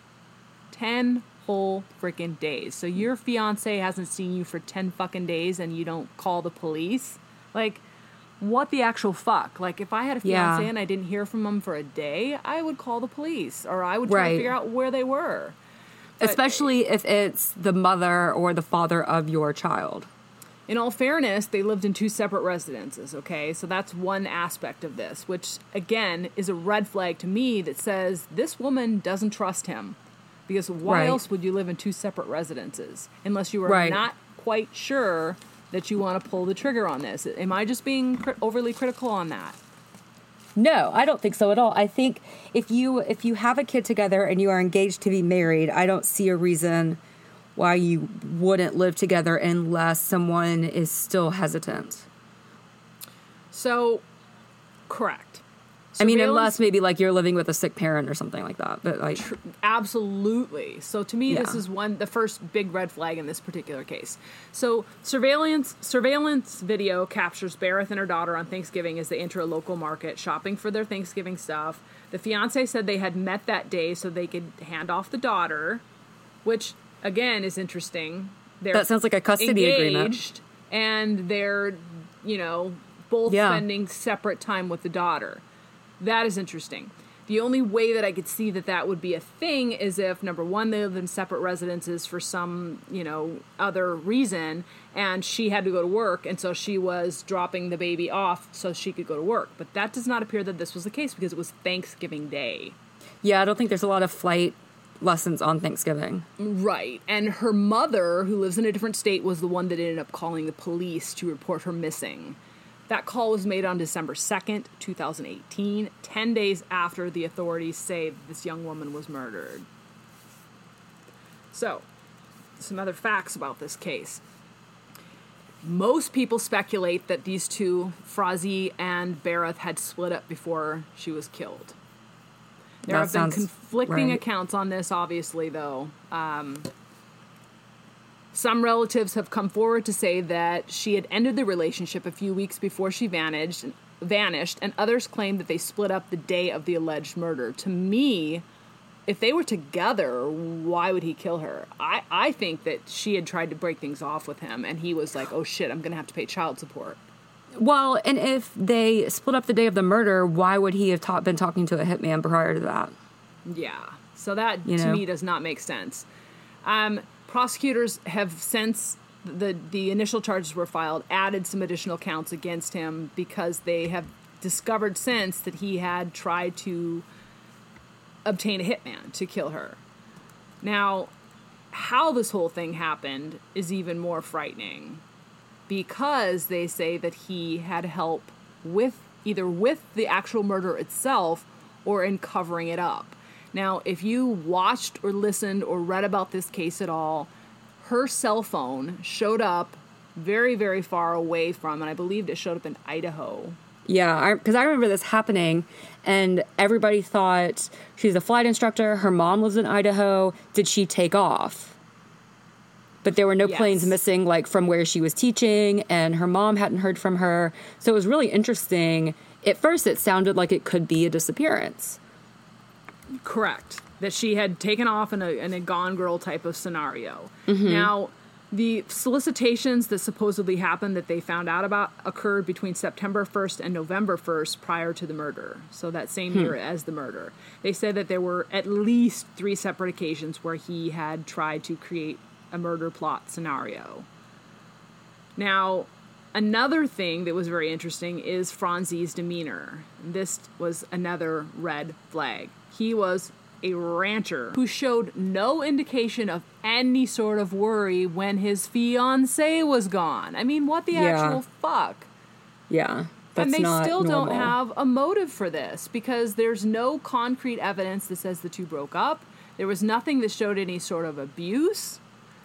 10 whole freaking days. So your fiance hasn't seen you for 10 fucking days and you don't call the police? Like, what the actual fuck? Like, if I had a Yeah. fiance and I didn't hear from them for a day, I would call the police or I would try Right. to figure out where they were. But- Especially if it's the mother or the father of your child. In all fairness, they lived in two separate residences, okay? So that's one aspect of this, which again is a red flag to me that says this woman doesn't trust him. Because why Right. else would you live in two separate residences unless you are Right. not quite sure that you want to pull the trigger on this? Am I just being cri- overly critical on that? No, I don't think so at all. I think if you if you have a kid together and you are engaged to be married, I don't see a reason why you wouldn't live together unless someone is still hesitant. So, correct. I mean, unless maybe like you're living with a sick parent or something like that. But like, Absolutely. So to me, this is one the first big red flag in this particular case. So surveillance surveillance video captures Barrett and her daughter on Thanksgiving as they enter a local market shopping for their Thanksgiving stuff. The fiance said they had met that day so they could hand off the daughter, which again is interesting. They're That sounds like a custody agreement. and they're you know both Yeah. spending separate time with the daughter. That is interesting. The only way that I could see that that would be a thing is if number one they lived in separate residences for some you know other reason, and she had to go to work, and so she was dropping the baby off so she could go to work. But that does not appear that this was the case because it was Thanksgiving Day. yeah, I don't think there's a lot of flight lessons on Thanksgiving. Right. And her mother, who lives in a different state, was the one that ended up calling the police to report her missing. That call was made on December 2nd, 2018, 10 days after the authorities say this young woman was murdered. So, some other facts about this case. Most people speculate that these two, Frazee and Barrett, had split up before she was killed. There That have been conflicting right. accounts on this, obviously, though. Um, some relatives have come forward to say that she had ended the relationship a few weeks before she vanished, vanished, and others claim that they split up the day of the alleged murder. To me, if they were together, why would he kill her? I, I think that she had tried to break things off with him, and he was like, oh shit, I'm going to have to pay child support. Well, and if they split up the day of the murder, why would he have ta- been talking to a hitman prior to that? Yeah. So that You to know? me does not make sense. Um, prosecutors have since the the initial charges were filed added some additional counts against him because they have discovered since that he had tried to obtain a hitman to kill her. Now, how this whole thing happened is even more frightening because they say that he had help with either with the actual murder itself or in covering it up. Now, if you watched or listened or read about this case at all, her cell phone showed up very, very far away from, and I believed it showed up in Idaho. Yeah, because I, I, remember this happening, and everybody thought she's a flight instructor. Her mom lives in Idaho. Did she take off? But there were no yes. planes missing, like from where she was teaching, and her mom hadn't heard from her. So it was really interesting. At first, it sounded like it could be a disappearance. Correct. That she had taken off in a, in a gone girl type of scenario. Mm-hmm. Now, the solicitations that supposedly happened that they found out about occurred between September 1st and November 1st prior to the murder. So that same hmm. year as the murder. They said that there were at least three separate occasions where he had tried to create a murder plot scenario. Now, another thing that was very interesting is Franzi's demeanor. This was another red flag. He was a rancher who showed no indication of any sort of worry when his fiance was gone. I mean, what the yeah. actual fuck? Yeah. and they still normal. don't have a motive for this because there's no concrete evidence that says the two broke up. There was nothing that showed any sort of abuse.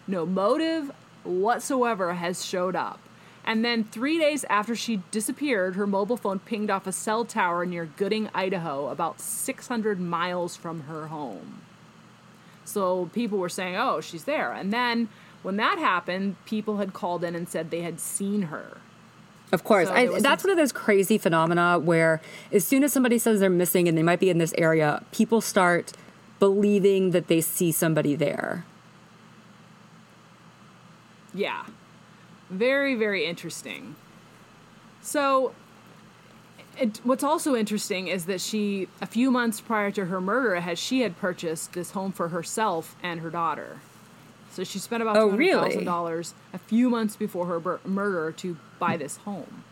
No motive whatsoever has showed up. And then three days after she disappeared, her mobile phone pinged off a cell tower near Gooding, Idaho, about 600 miles from her home. So people were saying, oh, she's there. And then when that happened, people had called in and said they had seen her. Of course. So I, that's some... one of those crazy phenomena where as soon as somebody says they're missing and they might be in this area, people start believing that they see somebody there. Yeah. Very, very interesting. So, it, what's also interesting is that she, a few months prior to her murder, had she had purchased this home for herself and her daughter. So she spent about oh, two hundred thousand really? dollars a few months before her bur- murder to buy this home,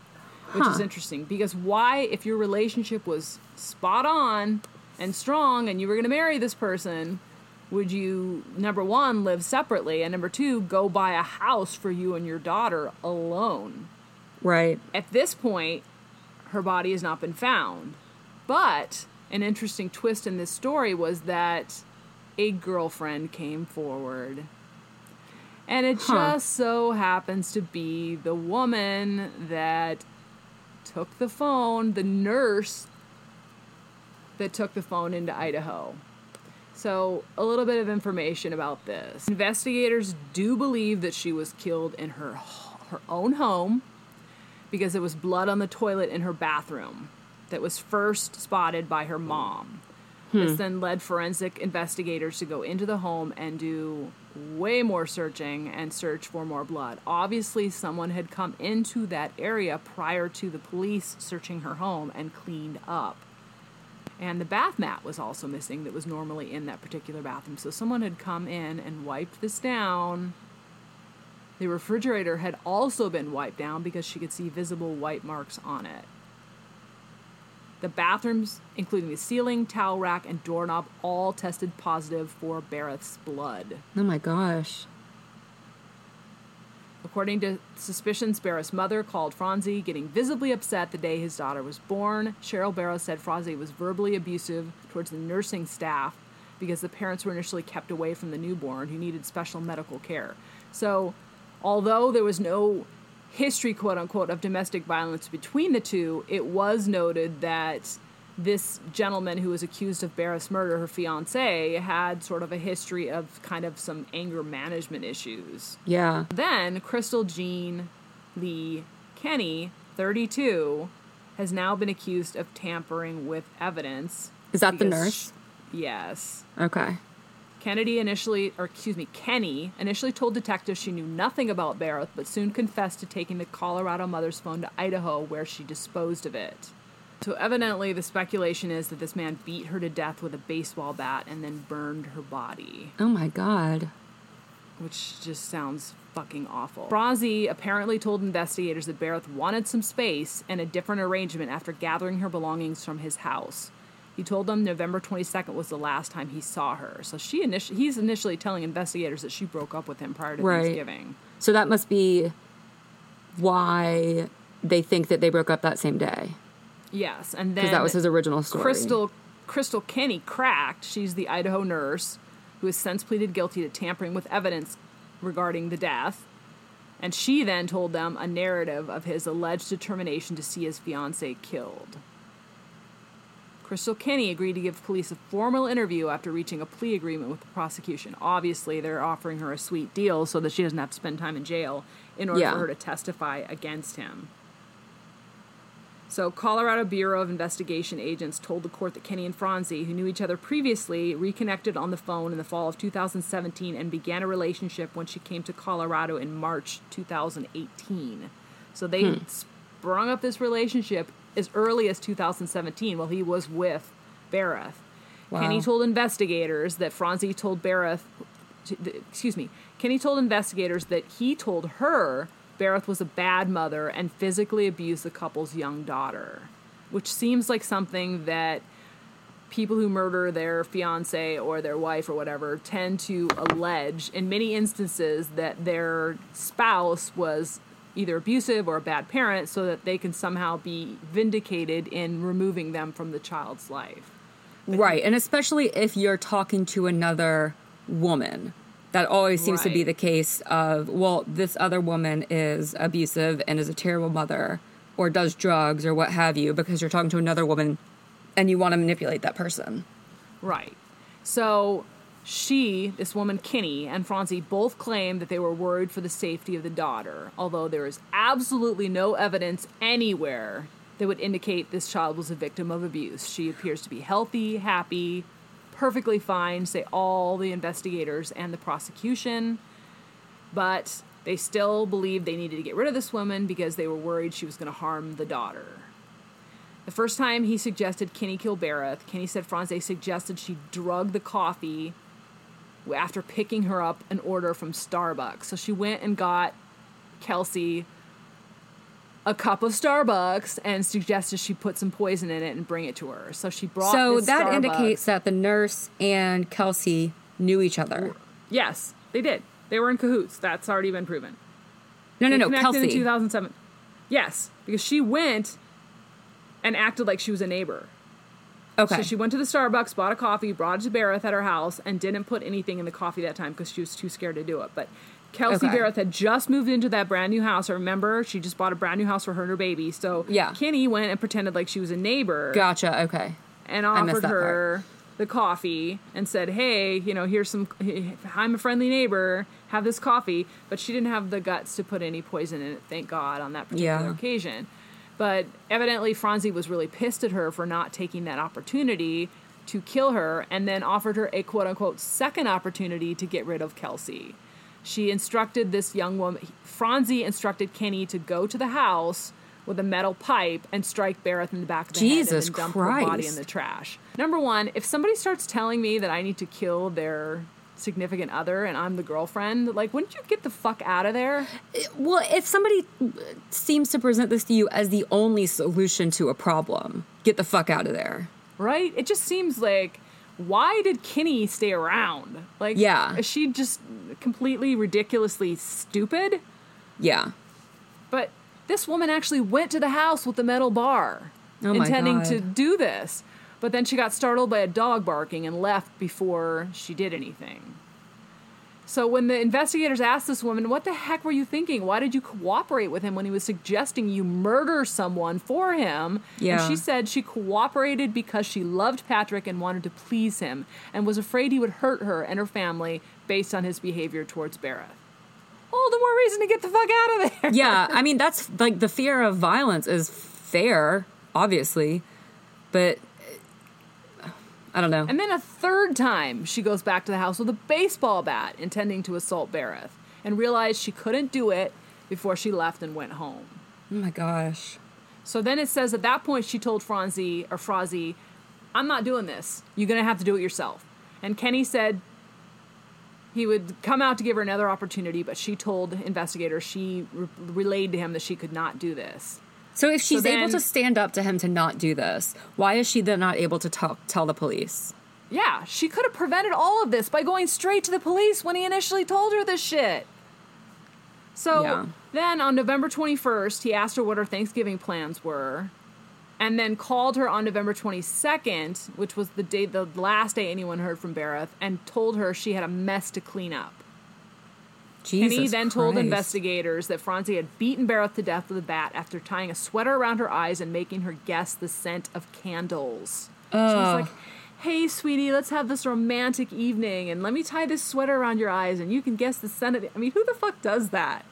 which huh. is interesting because why, if your relationship was spot on and strong, and you were going to marry this person, would you number one live separately and number two go buy a house for you and your daughter alone? Right. At this point her body has not been found. But an interesting twist in this story was that a girlfriend came forward. And it huh. just so happens to be the woman that took the phone the nurse that took the phone into idaho so, a little bit of information about this. Investigators do believe that she was killed in her her own home because there was blood on the toilet in her bathroom that was first spotted by her mom. Hmm. This then led forensic investigators to go into the home and do way more searching and search for more blood. Obviously, someone had come into that area prior to the police searching her home and cleaned up. And the bath mat was also missing that was normally in that particular bathroom. So someone had come in and wiped this down. The refrigerator had also been wiped down because she could see visible white marks on it. The bathrooms, including the ceiling, towel rack, and doorknob, all tested positive for Barrett's blood. Oh my gosh. According to suspicions, Barrett's mother called Franzi, getting visibly upset the day his daughter was born. Cheryl Barrow said Franzi was verbally abusive towards the nursing staff because the parents were initially kept away from the newborn who needed special medical care. So, although there was no history, quote unquote, of domestic violence between the two, it was noted that this gentleman who was accused of Barrett's murder, her fiance, had sort of a history of kind of some anger management issues. Yeah. Then Krystal Jean Lee Kenney, 32, has now been accused of tampering with evidence. Is that the nurse? She, yes. Okay. Kennedy initially, or excuse me, Kenney initially told detectives she knew nothing about Barrett, but soon confessed to taking the Colorado mother's phone to Idaho, where she disposed of it. So evidently, the speculation is that this man beat her to death with a baseball bat and then burned her body. Oh my god. which just sounds fucking awful. Franzi apparently told investigators that Bareth wanted some space and a different arrangement after gathering her belongings from his house. He told them November 22nd was the last time he saw her. So she initi- he's initially telling investigators that she broke up with him prior to Right. Thanksgiving. So that must be why they think that they broke up that same day Yes, and then because that was his original story. Krystal Krystal Kenney cracked. She's the Idaho nurse who has since pleaded guilty to tampering with evidence regarding the death. And she then told them a narrative of his alleged determination to see his fiancee killed. Krystal Kenney agreed to give police a formal interview after reaching a plea agreement with the prosecution. Obviously, they're offering her a sweet deal so that she doesn't have to spend time in jail in order Yeah. for her to testify against him. So, Colorado Bureau of Investigation agents told the court that Kenney and Franzi, who knew each other previously, reconnected on the phone in the fall of 2017 and began a relationship when she came to Colorado in March 2018. So, they hmm. sprung up this relationship as early as 2017 while he was with Berreth. Kenney told investigators that Franzi told Berreth, excuse me, Kenney told investigators that he told her Berreth was a bad mother and physically abused the couple's young daughter, which seems like something that people who murder their fiance or their wife or whatever tend to allege in many instances that their spouse was either abusive or a bad parent so that they can somehow be vindicated in removing them from the child's life. Right. And especially if you're talking to another woman. That always seems to be the case of, well, this other woman is abusive and is a terrible mother or does drugs or what have you because you're talking to another woman and you want to manipulate that person. Right. So she, this woman Kinney, and Franzi both claim that they were worried for the safety of the daughter, although there is absolutely no evidence anywhere that would indicate this child was a victim of abuse. She appears to be healthy, happy, perfectly fine, say all the investigators and the prosecution. But they still believed they needed to get rid of this woman because they were worried she was going to harm the daughter. The first time he suggested Kenney kill Berreth, Kenney said Franze suggested she drug the coffee after picking her up an order from Starbucks. So she went and got Kelsey a cup of Starbucks and suggested she put some poison in it and bring it to her. So she brought So that Starbucks- indicates that the nurse and Kelsey knew each other. Yes, they did. They were in cahoots. That's already been proven. No, no, They no, Kelsey. in 2007. Yes, because she went and acted like she was a neighbor. Okay. So she went to the Starbucks, bought a coffee, brought it to Berreth at her house, and didn't put anything in the coffee that time because she was too scared to do it. But Kelsey Okay. Berreth had just moved into that brand new house. I remember she just bought a brand new house for her and her baby. So Yeah. Kenney went and pretended like she was a neighbor Gotcha. Okay. and offered her the coffee and said, "Hey, you know, here's some. I'm a friendly neighbor. Have this coffee." But she didn't have the guts to put any poison in it. Thank God on that particular Yeah. occasion. But evidently, Franzi was really pissed at her for not taking that opportunity to kill her, and then offered her a quote unquote second opportunity to get rid of Kelsey. She instructed this young woman. Franzi instructed Kenney to go to the house with a metal pipe and strike Berreth in the back of the Jesus head and dump her body in the trash. Number one, if somebody starts telling me that I need to kill their significant other and I'm the girlfriend, like, wouldn't you get the fuck out of there? Well, if somebody seems to present this to you as the only solution to a problem, get the fuck out of there. Right? It just seems like, why did Kinney stay around? Like, Yeah. is she just completely ridiculously stupid? Yeah. But this woman actually went to the house with the metal bar, Oh intending God. to do this. But then she got startled by a dog barking and left before she did anything. So when the investigators asked this woman, "What the heck were you thinking? Why did you cooperate with him when he was suggesting you murder someone for him?" Yeah. And she said she cooperated because she loved Patrick and wanted to please him and was afraid he would hurt her and her family based on his behavior towards Berreth. All the more reason to get the fuck out of there. Yeah. I <laughs> mean, that's like the fear of violence is fair, obviously, but I don't know. And then a third time, she goes back to the house with a baseball bat, intending to assault Berreth, and realized she couldn't do it before she left and went home. Oh my gosh. So then it says at that point she told Franzi or Frazee, "I'm not doing this. You're gonna have to do it yourself." And Kenney said, he would come out to give her another opportunity, but she told investigators she re- relayed to him that she could not do this. So if she's then- able to stand up to him to not do this, why is she then not able to talk, tell the police? Yeah, she could have prevented all of this by going straight to the police when he initially told her this shit. So Yeah. then on November 21st, he asked her what her Thanksgiving plans were and then called her on November 22nd, which was the day the last day anyone heard from Berreth, and told her she had a mess to clean up. Jesus he then told investigators that Francie had beaten Berreth to death with a bat after tying a sweater around her eyes and making her guess the scent of candles. She was like, "Hey, sweetie, let's have this romantic evening, and let me tie this sweater around your eyes, and you can guess the scent of." It. I mean, who the fuck does that?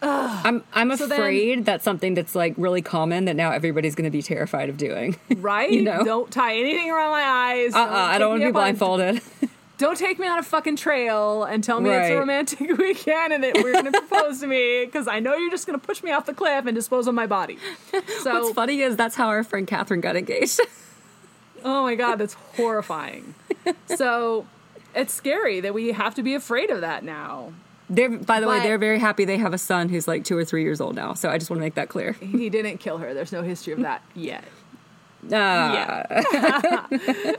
I'm I'm So then- afraid that's something that's like really common that now everybody's going to be terrified of doing. <laughs> Right? You know? Don't tie anything around my eyes. Uh-uh, I don't want to be on- blindfolded. <laughs> don't take me on a fucking trail and tell me it's a romantic <laughs> weekend and that we're going to propose to me because I know you're just going to push me off the cliff and dispose of my body. <laughs> So What's funny is that's how our friend Catherine got engaged. <laughs> Oh my god, that's horrifying. so it's scary that we have to be afraid of that now. they're by the way, they're very happy they have a son who's like two or three years old now. So I just want to make that clear. He didn't kill her. There's no history of that yet. Uh,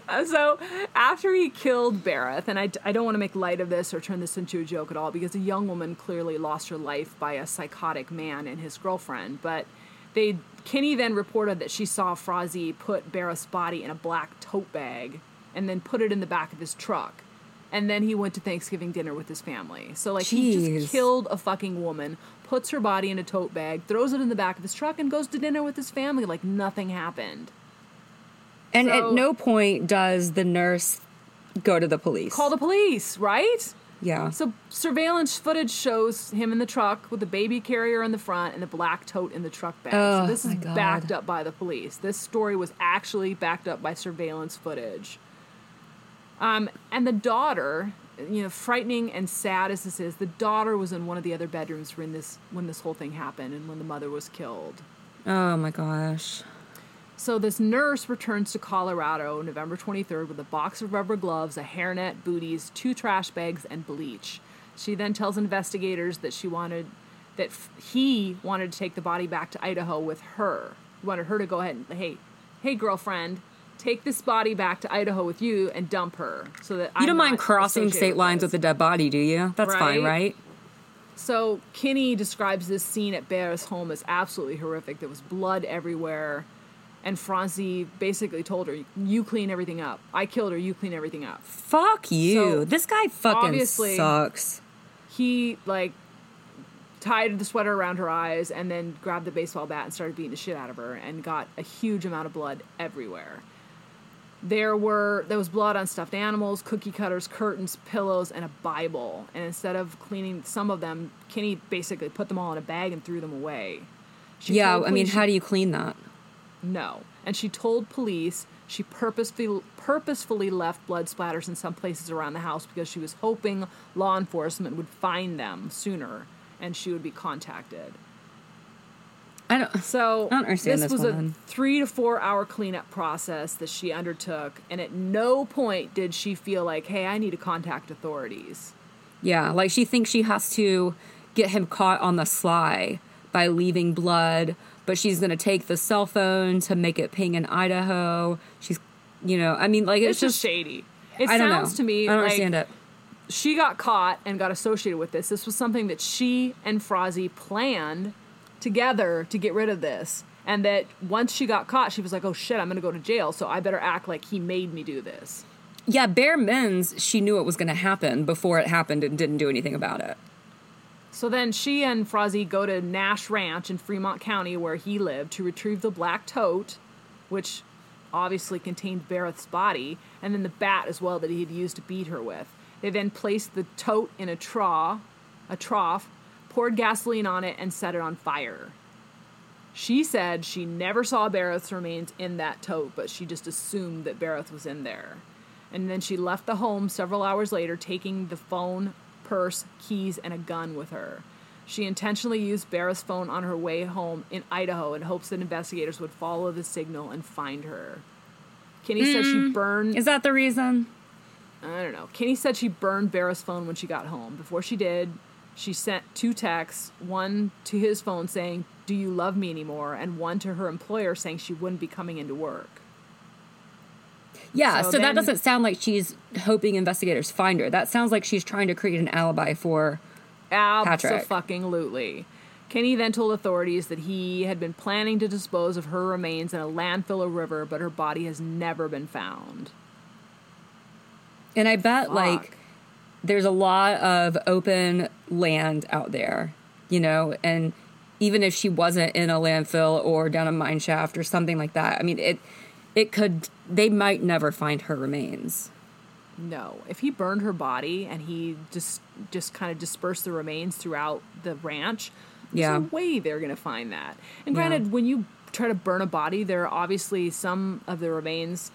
Uh, <laughs> So after he killed Berreth, and I, I don't want to make light of this or turn this into a joke at all because a young woman clearly lost her life by a psychotic man and his girlfriend. But they Kinney then reported that she saw Frazee put Berreth's body in a black tote bag and then put it in the back of his truck. And then he went to Thanksgiving dinner with his family. So like he just killed a fucking woman, puts her body in a tote bag, throws it in the back of his truck, and goes to dinner with his family like nothing happened. And So- at no point does the nurse go to the police. Call the police, right? yeah. So surveillance footage shows him in the truck with the baby carrier in the front and the black tote in the truck bag. Oh, so this is God. backed up by the police. This story was actually backed up by surveillance footage. Um, and the daughter, you know, frightening and sad as this is, the daughter was in one of the other bedrooms when this when this whole thing happened and when the mother was killed. oh my gosh. So this nurse returns to Colorado November 23rd with a box of rubber gloves, a hairnet, booties, two trash bags, and bleach. She then tells investigators that she wanted that f- he wanted to take the body back to Idaho with her. He wanted her to go ahead and hey, hey girlfriend, take this body back to Idaho with you and dump her so that You don't mind crossing state lines with a dead body, do you? That's fine, Right? right? So Kinney describes this scene at Bear's home as absolutely horrific. There was blood everywhere. And Francie basically told her, You clean everything up. I killed her, you clean everything up. Fuck you. So, this guy fucking obviously- sucks. He, like, tied the sweater around her eyes and then grabbed the baseball bat and started beating the shit out of her and got a huge amount of blood everywhere. There were there was blood on stuffed animals, cookie cutters, curtains, pillows, and a Bible. And instead of cleaning some of them, Kinney basically put them all in a bag and threw them away. She Yeah, I mean, police how do you clean that? No. And she told police she purposefully purposefully left blood splatters in some places around the house because she was hoping law enforcement would find them sooner and she would be contacted. I don't. So I don't this this was a three to four hour cleanup process that she undertook, and at no point did she feel like, "Hey, I need to contact authorities." Yeah, like she thinks she has to get him caught on the sly by leaving blood, but she's gonna take the cell phone to make it ping in Idaho. She's, you know, I mean, like It's, it's, just just. shady. It I don't sounds to me I don't like understand it. she got caught and got associated with this. This was something that she and Frazee planned together to get rid of this. And that once she got caught, she was like, oh shit, I'm going to go to jail, so I better act like he made me do this. Yeah, bare mens, she knew it was gonna happen before it happened and didn't do anything about it. So then she and Frazee go to Nash Ranch in Fremont County, where he lived, to retrieve the black tote, which obviously contained Barrett's body, and then the bat as well that he had used to beat her with. They then placed the tote in a trough, a trough, poured gasoline on it, and set it on fire. She said she never saw Barrett's remains in that tote, but she just assumed that Barrett was in there. And then she left the home several hours later, taking the phone, purse, keys, and a gun with her. She intentionally used Barrett's phone on her way home in Idaho in hopes that investigators would follow the signal and find her. Kenney said she burned. Is that the reason? I don't know. Kenney said she burned Vera's phone when she got home. Before she did, she sent two texts one to his phone saying, Do you love me anymore? and one to her employer saying she wouldn't be coming into work. Yeah, So so, that doesn't sound like she's hoping investigators find her. That sounds like she's trying to create an alibi for. Patrick. So fucking Absolutely. Kenney then told authorities that he had been planning to dispose of her remains in a landfill or river, but her body has never been found. And I bet Fuck. like there's a lot of open land out there, you know, and even if she wasn't in a landfill or down a mine shaft or something like that, I mean it it could they might never find her remains. No, if he burned her body and he just just kind of dispersed the remains throughout the ranch, there's Yeah. no way they're gonna find that. And Yeah. granted, when you try to burn a body, there are obviously some of the remains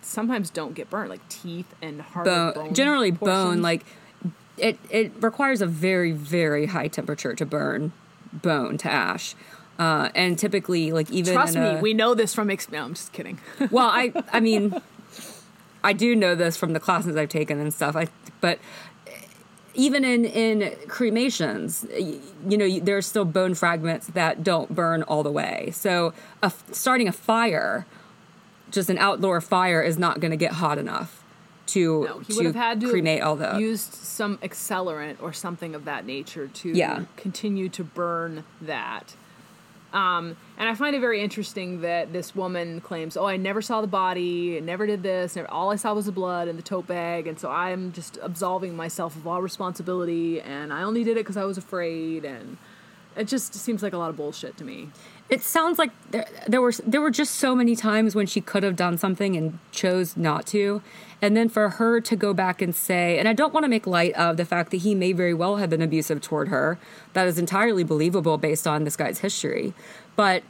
sometimes don't get burnt, like teeth and hard Bone, bone. generally bone like it it requires a very very high temperature to burn bone to ash. Uh, and typically like even Trust me, a- we know this from. Ex- no, I'm just kidding. <laughs> well i i mean i do know this from the classes i've taken and stuff i but even in in cremations y- you know there are still bone fragments that don't burn all the way so a, starting a fire just an outdoor fire is not going to get hot enough to No, he to would have had to cremate all the used some accelerant or something of that nature to Yeah. continue to burn that. Um, and I find it very interesting that this woman claims, "Oh, I never saw the body, never did this. Never, all I saw was the blood and the tote bag, and so I'm just absolving myself of all responsibility, and I only did it because I was afraid." And it just seems like a lot of bullshit to me. It sounds like there, there were there were just so many times when she could have done something and chose not to. And then for her to go back and say and I don't want to make light of the fact that he may very well have been abusive toward her. That is entirely believable based on this guy's history. But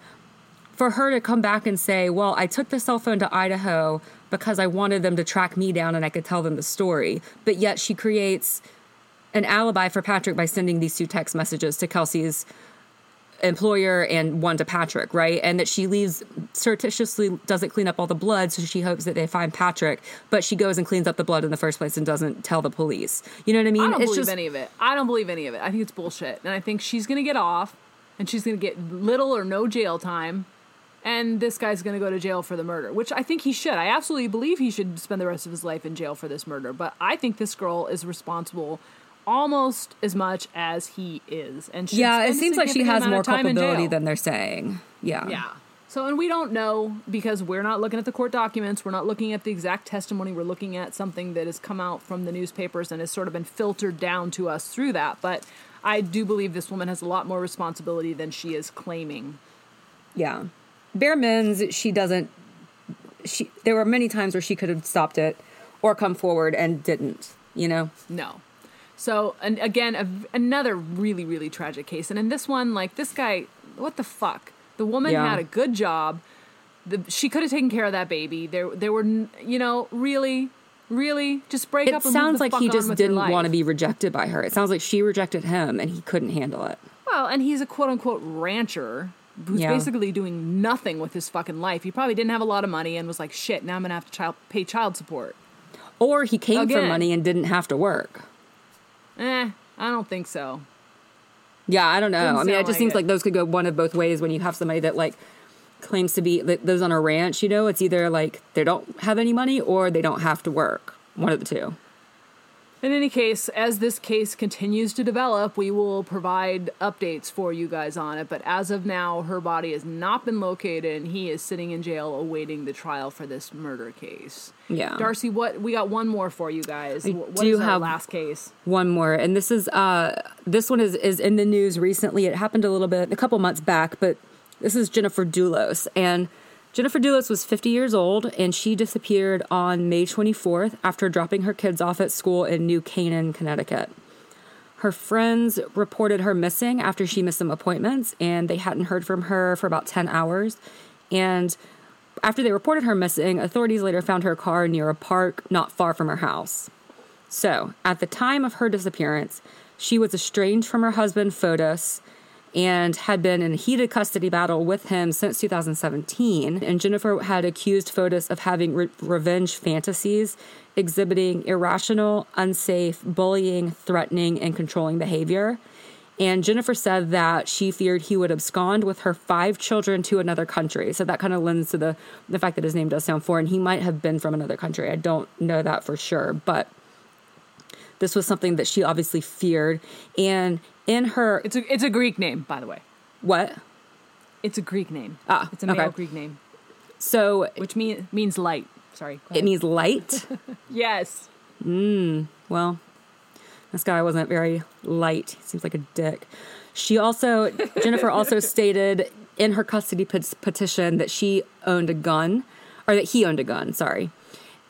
for her to come back and say well I took the cell phone to Idaho because I wanted them to track me down and I could tell them the story. But yet she creates an alibi for Patrick by sending these two text messages to Kelsey's employer and one to Patrick, right? And that she leaves surreptitiously doesn't clean up all the blood, so she hopes that they find Patrick, but she goes and cleans up the blood in the first place and doesn't tell the police. You know what I mean? I don't it's believe just any of it. I don't believe any of it. I think it's bullshit. And I think she's going to get off and she's going to get little or no jail time. And this guy's going to go to jail for the murder, which I think he should. I absolutely believe he should spend the rest of his life in jail for this murder. But I think this girl is responsible almost as much as he is. And yeah, it seems like she has more culpability than they're saying. Yeah. Yeah. So, and we don't know because we're not looking at the court documents. We're not looking at the exact testimony. We're looking at something that has come out from the newspapers and has sort of been filtered down to us through that. But I do believe this woman has a lot more responsibility than she is claiming. Yeah. Bare mins, she doesn't. She there were many times where she could have stopped it or come forward and didn't. You know. No. So, and again, a, another really, really tragic case. And in this one, like, this guy, what the fuck? The woman Yeah. had a good job. The, she could have taken care of that baby. There, there were, you know, really, really, just break It up. And sounds like he just didn't want to be rejected by her. It sounds like she rejected him and he couldn't handle it. Well, and he's a quote unquote rancher who's Yeah. basically doing nothing with his fucking life. He probably didn't have a lot of money and was like, shit, now I'm gonna have to child, pay child support. Or he came for money and didn't have to work. Eh, I don't think so. Yeah, I don't know. Doesn't I mean, it just like seems it. like those could go one of both ways when you have somebody that like claims to be those on a ranch, you know, it's either like they don't have any money or they don't have to work. One of the two. In any case, as this case continues to develop, we will provide updates for you guys on it. But as of now, her body has not been located, and he is sitting in jail awaiting the trial for this murder case. Yeah. Darcy, what we got one more for you guys. I What do is our have- last case? One more, and this is uh this one is is in the news recently. It happened a little bit a couple months back, but this is Jennifer Dulos, and Jennifer Dulos was 50 years old, and she disappeared on May 24th after dropping her kids off at school in New Canaan, Connecticut. Her friends reported her missing after she missed some appointments, and they hadn't heard from her for about 10 hours. And after they reported her missing, authorities later found her car near a park not far from her house. So, at the time of her disappearance, she was estranged from her husband, Fotis, and had been in a heated custody battle with him since 2017. And Jennifer had accused Fotis of having re- revenge fantasies, exhibiting irrational, unsafe, bullying, threatening, and controlling behavior. And Jennifer said that she feared he would abscond with her five children to another country. So that kind of lends to the, the fact that his name does sound foreign. He might have been from another country. I don't know that for sure. But this was something that she obviously feared. And in her. It's a it's a Greek name, by the way. What? It's a Greek name. Ah, it's a male okay. Greek name, So which mean, means light. Sorry. it means light. <laughs> yes. Well, this guy wasn't very light. Seems like a dick. She also, <laughs> Jennifer also stated in her custody pet- petition that she owned a gun, or that he owned a gun, sorry.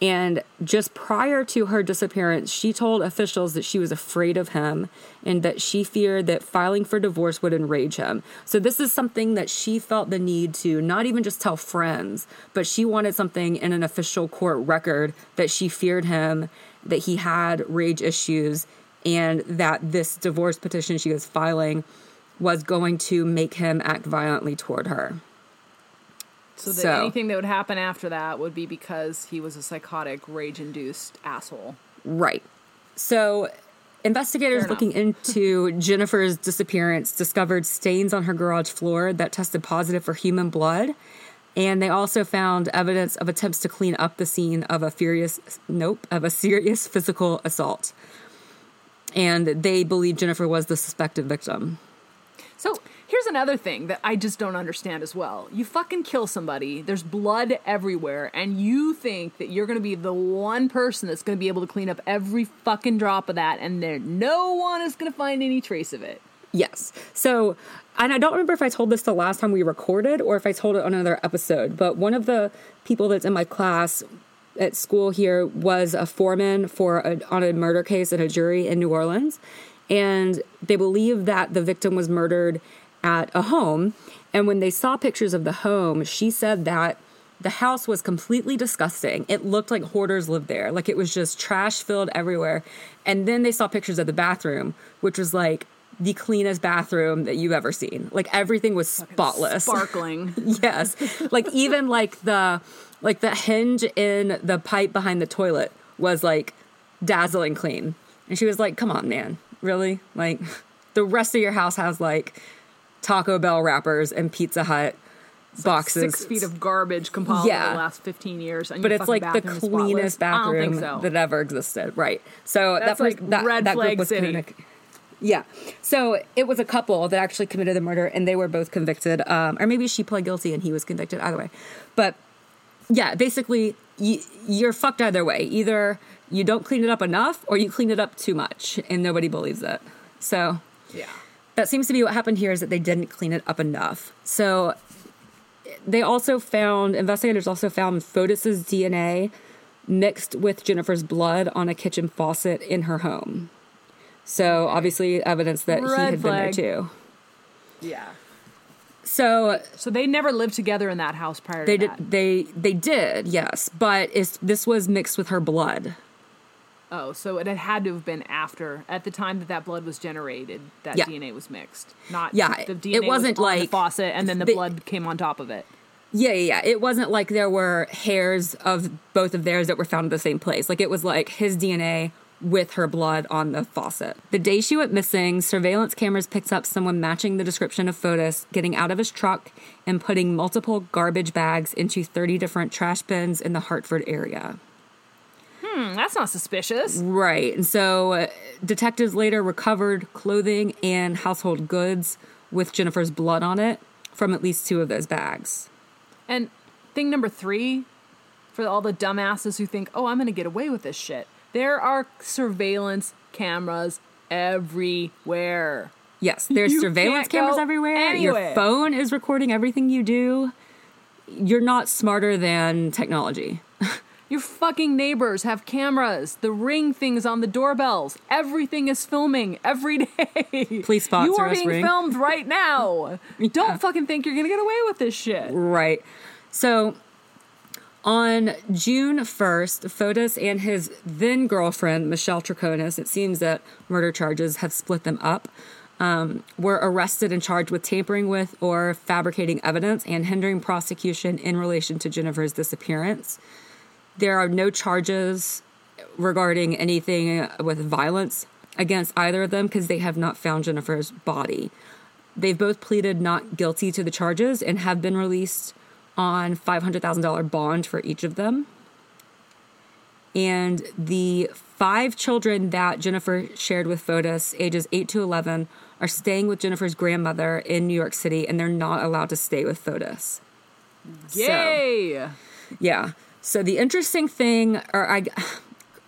And just prior to her disappearance, she told officials that she was afraid of him and that she feared that filing for divorce would enrage him. So, this is something that she felt the need to not even just tell friends, but she wanted something in an official court record that she feared him, that he had rage issues, and that this divorce petition she was filing was going to make him act violently toward her. So that So- anything that would happen after that would be because he was a psychotic, rage-induced asshole. Right. So, investigators looking into <laughs> Jennifer's disappearance discovered stains on her garage floor that tested positive for human blood. And they also found evidence of attempts to clean up the scene of a furious, nope, of a serious <laughs> physical assault. And they believe Jennifer was the suspected victim. So here's another thing that I just don't understand as well. You fucking kill somebody, there's blood everywhere, and you think that you're gonna be the one person that's gonna be able to clean up every fucking drop of that, and there no one is gonna find any trace of it. Yes. So, and I don't remember if I told this the last time we recorded or if I told it on another episode, but one of the people that's in my class at school here was a foreman for a, on a murder case at a jury in New Orleans, and they believe that the victim was murdered at a home. And when they saw pictures of the home, she said that the house was completely disgusting. It looked like hoarders lived there. Like it was just trash filled everywhere. And then they saw pictures of the bathroom, which was like the cleanest bathroom that you've ever seen. Like everything was spotless. Sparkling. <laughs> yes. Like even like the like the hinge in the pipe behind the toilet was like dazzling clean. And she was like, "Come on, man. Really? Like <laughs> the rest of your house has like Taco Bell wrappers and Pizza Hut boxes. Six feet of garbage compiled Yeah. over the last 15 years. And but it's like the bathroom is spotless. cleanest bathroom so. that ever existed. Right. So That's that like that, red that flag group was city. commit- Yeah. So it was a couple that actually committed the murder, and they were both convicted. Um, or maybe she pled guilty and he was convicted. Either way, but yeah, basically y- you're fucked either way. Either you don't clean it up enough, or you clean it up too much, and nobody believes it. So yeah. That seems to be what happened here is that they didn't clean it up enough. So they also found investigators also found Fotis's DNA mixed with Jennifer's blood on a kitchen faucet in her home. So obviously evidence that he had flag. been there too. Yeah. So So they never lived together in that house prior they to did that. they they did, yes, but it's, this was mixed with her blood. Oh, so it had to have been after, at the time that that blood was generated, that Yeah. DNA was mixed. Not Yeah, the it DNA wasn't was on the like- faucet and then the they- blood came on top of it. Yeah, yeah, yeah. It wasn't like there were hairs of both of theirs that were found in the same place. Like it was like his DNA with her blood on the faucet. The day she went missing, surveillance cameras picked up someone matching the description of Fotis getting out of his truck and putting multiple garbage bags into 30 different trash bins in the Hartford area. Hmm, that's not suspicious. Right. And so uh, detectives later recovered clothing and household goods with Jennifer's blood on it from at least two of those bags. And thing number three, for all the dumbasses who think, oh, I'm going to get away with this shit, there are surveillance cameras everywhere. Yes, there's You surveillance cameras everywhere. anywhere. Your phone is recording everything you do. You're not smarter than technology. Your fucking neighbors have cameras. The ring things on the doorbells. Everything is filming every <laughs> day. Please sponsor You are us, being Ring. filmed right now. <laughs> Don't fucking think you're gonna get away with this shit. Right. So on June 1st, Fotis and his then girlfriend, Michelle Troconis, it seems that murder charges have split them up. um, were arrested and charged with tampering with or fabricating evidence and hindering prosecution in relation to Jennifer's disappearance. There are no charges regarding anything with violence against either of them because they have not found Jennifer's body. They've both pleaded not guilty to the charges and have been released on $500,000 bond for each of them. And the five children that Jennifer shared with Fotis, ages 8 to 11, are staying with Jennifer's grandmother in New York City and they're not allowed to stay with Fotis. Yay! So, yeah. So the interesting thing, or I,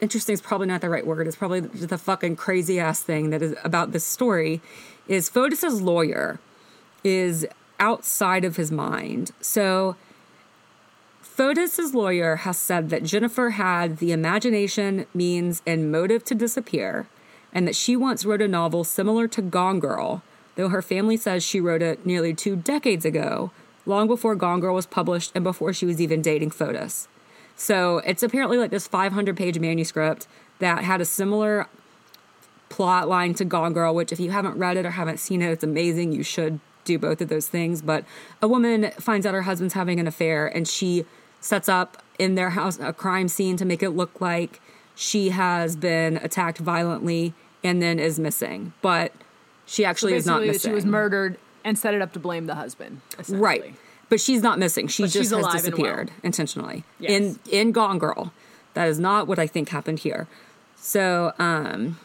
interesting is probably not the right word. It's probably the fucking crazy ass thing that is about this story, is Fotis's lawyer is outside of his mind. So Fotis's lawyer has said that Jennifer had the imagination, means, and motive to disappear, and that she once wrote a novel similar to Gone Girl, though her family says she wrote it nearly two decades ago, long before Gone Girl was published and before she was even dating Fotis. So it's apparently like this 500 page manuscript that had a similar plot line to Gone Girl, which if you haven't read it or haven't seen it, it's amazing. You should do both of those things. But a woman finds out her husband's having an affair and she sets up in their house a crime scene to make it look like she has been attacked violently and then is missing. But she actually so is not missing. She was murdered and set it up to blame the husband. Right. But she's not missing. She But just has disappeared well. intentionally. Yes. In in Gone Girl. That is not what I think happened here. So um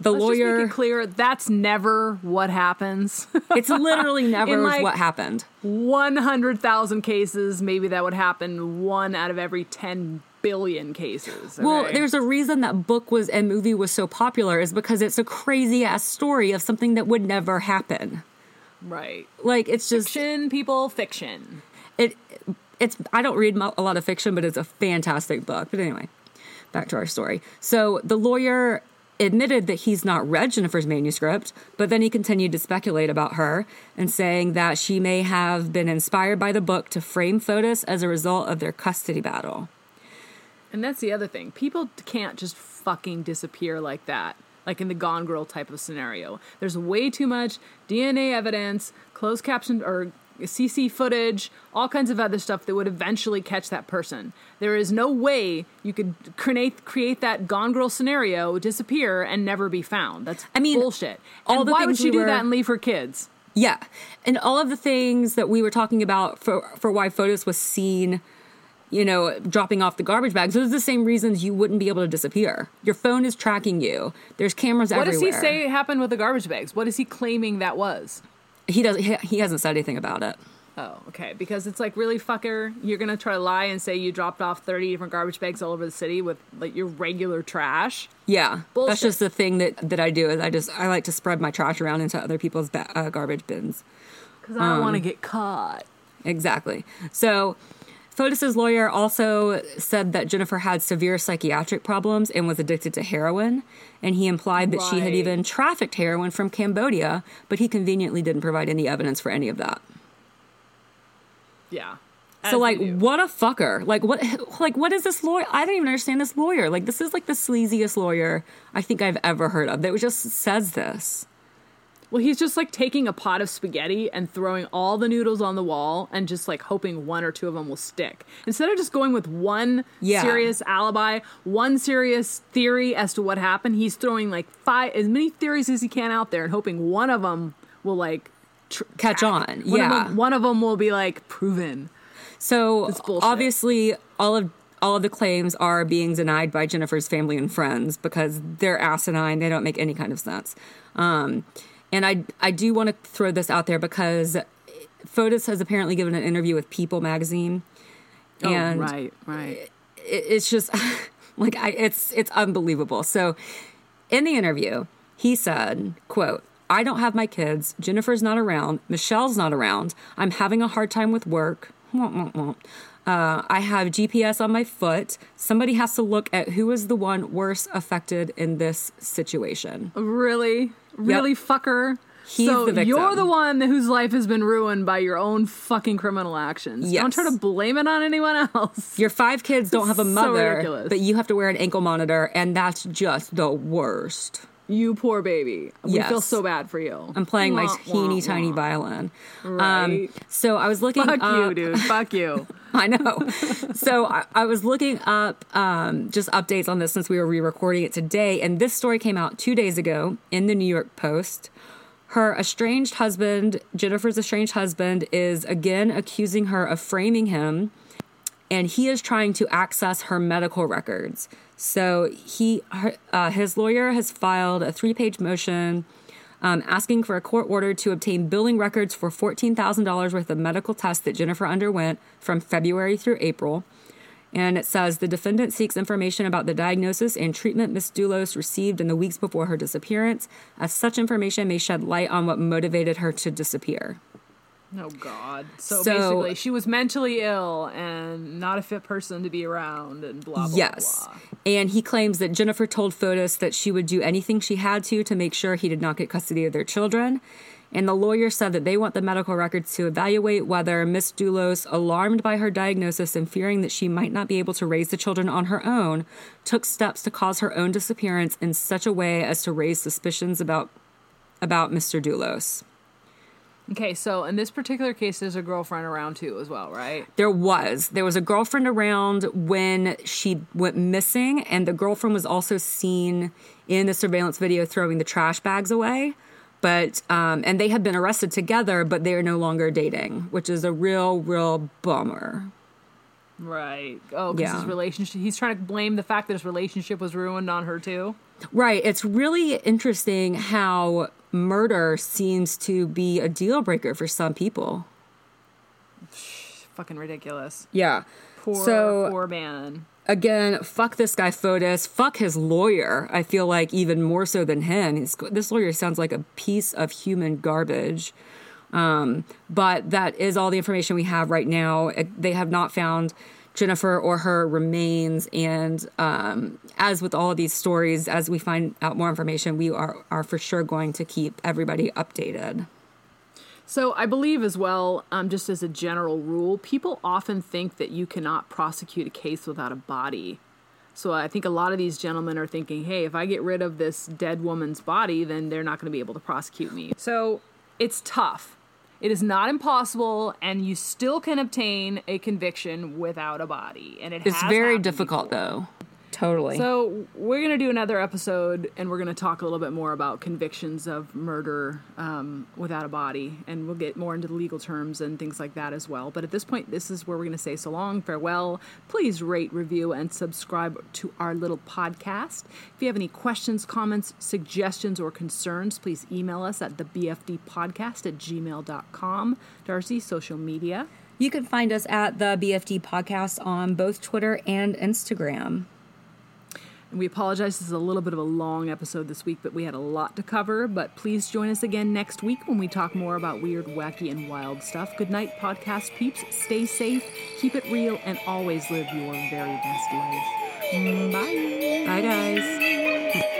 the Let's just lawyer make it clear that's never what happens. <laughs> it's literally never like, what happened. 100,000 cases, maybe that would happen one out of every 10 billion cases. Well, there's a reason that book was and movie was so popular is because it's a crazy ass story of something that would never happen. Right. Like it's just Fiction, people, fiction. it it's I don't read a lot of fiction, but it's a fantastic book. But anyway, back to our story. So the lawyer admitted that he's not read Jennifer's manuscript, but then he continued to speculate about her and saying that she may have been inspired by the book to frame Fotis as a result of their custody battle. And that's the other thing. People can't just fucking disappear like that. Like in the Gone Girl type of scenario. There's way too much DNA evidence, closed caption or CC footage, all kinds of other stuff that would eventually catch that person. There is no way you could create create that Gone Girl scenario, disappear, and never be found. That's I mean, bullshit. all and why would she we do were- that and leave her kids? Yeah. And all of the things that we were talking about for, for why Fotis was seen, you know, dropping off the garbage bags, those are the same reasons you wouldn't be able to disappear. Your phone is tracking you. There's cameras What everywhere. What does he say happened with the garbage bags? What is he claiming that was? He does he, he hasn't said anything about it. Oh, okay. Because it's like really fucker. You're gonna try to lie and say you dropped off thirty different garbage bags all over the city with like your regular trash. Yeah. Bullshit. That's just the thing that that I do is I just I like to spread my trash around into other people's ba- uh, garbage bins. Because I don't Um, want to get caught. Exactly. So, Fotis's lawyer also said that Jennifer had severe psychiatric problems and was addicted to heroin, and he implied that she had even trafficked heroin from Cambodia, but he conveniently didn't provide any evidence for any of that. Yeah. so like what a fucker. Like what like what is this lawyer? I don't even understand this lawyer. Like this is like the sleaziest lawyer I think I've ever heard of. That just says this. Well, he's just like taking a pot of spaghetti and throwing all the noodles on the wall and just like hoping one or two of them will stick. Instead of just going with one Yeah. serious alibi, one serious theory as to what happened, he's throwing like five, as many theories as he can out there and hoping one of them will like tr- Catch track. on. One Yeah. Of them, one of them will be like proven. So obviously, all of all of the claims are being denied by Jennifer's family and friends because they're asinine. They don't make any kind of sense. Um, and I I do want to throw this out there because Fotis has apparently given an interview with People magazine, and oh, right, right. it, it's just <laughs> like I, it's it's unbelievable. So in the interview, he said, "quote I don't have my kids. Jennifer's not around. Michelle's not around. I'm having a hard time with work. Uh, I have GPS on my foot. Somebody has to look at who is the one worst affected in this situation. Really? Really, fucker? He's so the you're the one whose life has been ruined by your own fucking criminal actions. Don't try to blame it on anyone else. Your five kids don't have a mother, ridiculous. but you have to wear an ankle monitor, and that's just the worst. You poor baby. We Yes. feel so bad for you. I'm playing my teeny wah, tiny wah. violin. Um, Right. so I was looking Fuck up, you, dude. Fuck you. <laughs> I know. so I, I was looking up um, just updates on this since we were re-recording it today, and this story came out two days ago in the New York Post. Her estranged husband, Jennifer's estranged husband, is again accusing her of framing him, and he is trying to access her medical records. So he, her, uh, his lawyer has filed a three-page motion um, asking for a court order to obtain billing records for $14,000 worth of medical tests that Jennifer underwent from February through April. And it says the defendant seeks information about the diagnosis and treatment Ms. Dulos received in the weeks before her disappearance, as such information may shed light on what motivated her to disappear. Oh God. So, So- basically, she was mentally ill and not a fit person to be around, and blah blah Yes. blah. And he claims that Jennifer told Fotis that she would do anything she had to to make sure he did not get custody of their children. And the lawyer said that they want the medical records to evaluate whether Miss Dulos, alarmed by her diagnosis and fearing that she might not be able to raise the children on her own, took steps to cause her own disappearance in such a way as to raise suspicions about about Mr. Dulos. Okay, so in this particular case, there's a girlfriend around too, as well, right? There was. There was a girlfriend around when she went missing, and the girlfriend was also seen in the surveillance video throwing the trash bags away. But um, and they had been arrested together, but they are no longer dating, which is a real, real bummer. Right. Oh, because Yeah. his relationship. He's trying to blame the fact that his relationship was ruined on her too. Right. It's really interesting how murder seems to be a deal breaker for some people. Fucking ridiculous. Yeah. Poor, so poor man. again, fuck this guy Fotis. Fuck his lawyer. I feel like even more so than him. He's, this lawyer sounds like a piece of human garbage. Um, but that is all the information we have right now. They have not found Jennifer or her remains. And um, as with all of these stories, as we find out more information, we are, are for sure going to keep everybody updated. So I believe as well, um, just as a general rule, people often think that you cannot prosecute a case without a body. So I think a lot of these gentlemen are thinking, hey, if I get rid of this dead woman's body, then they're not going to be able to prosecute me. So it's tough. It is not impossible, and you still can obtain a conviction without a body. And it It's very difficult, before. though. Totally. So we're going to do another episode, and we're going to talk a little bit more about convictions of murder um, without a body, and we'll get more into the legal terms and things like that as well. But at this point, this is where we're going to say so long, farewell. Please rate, review, and subscribe to our little podcast. If you have any questions, comments, suggestions, or concerns, please email us at the bfdpodcast at gmail.com. Darcy, social media. you can find us at the BFD podcast on both Twitter and Instagram. We apologize, this is a little bit of a long episode this week, but we had a lot to cover. But please join us again next week when we talk more about weird, wacky, and wild stuff. Good night, podcast peeps. Stay safe, keep it real, and always live your very best life. Mm, Bye. Bye, guys.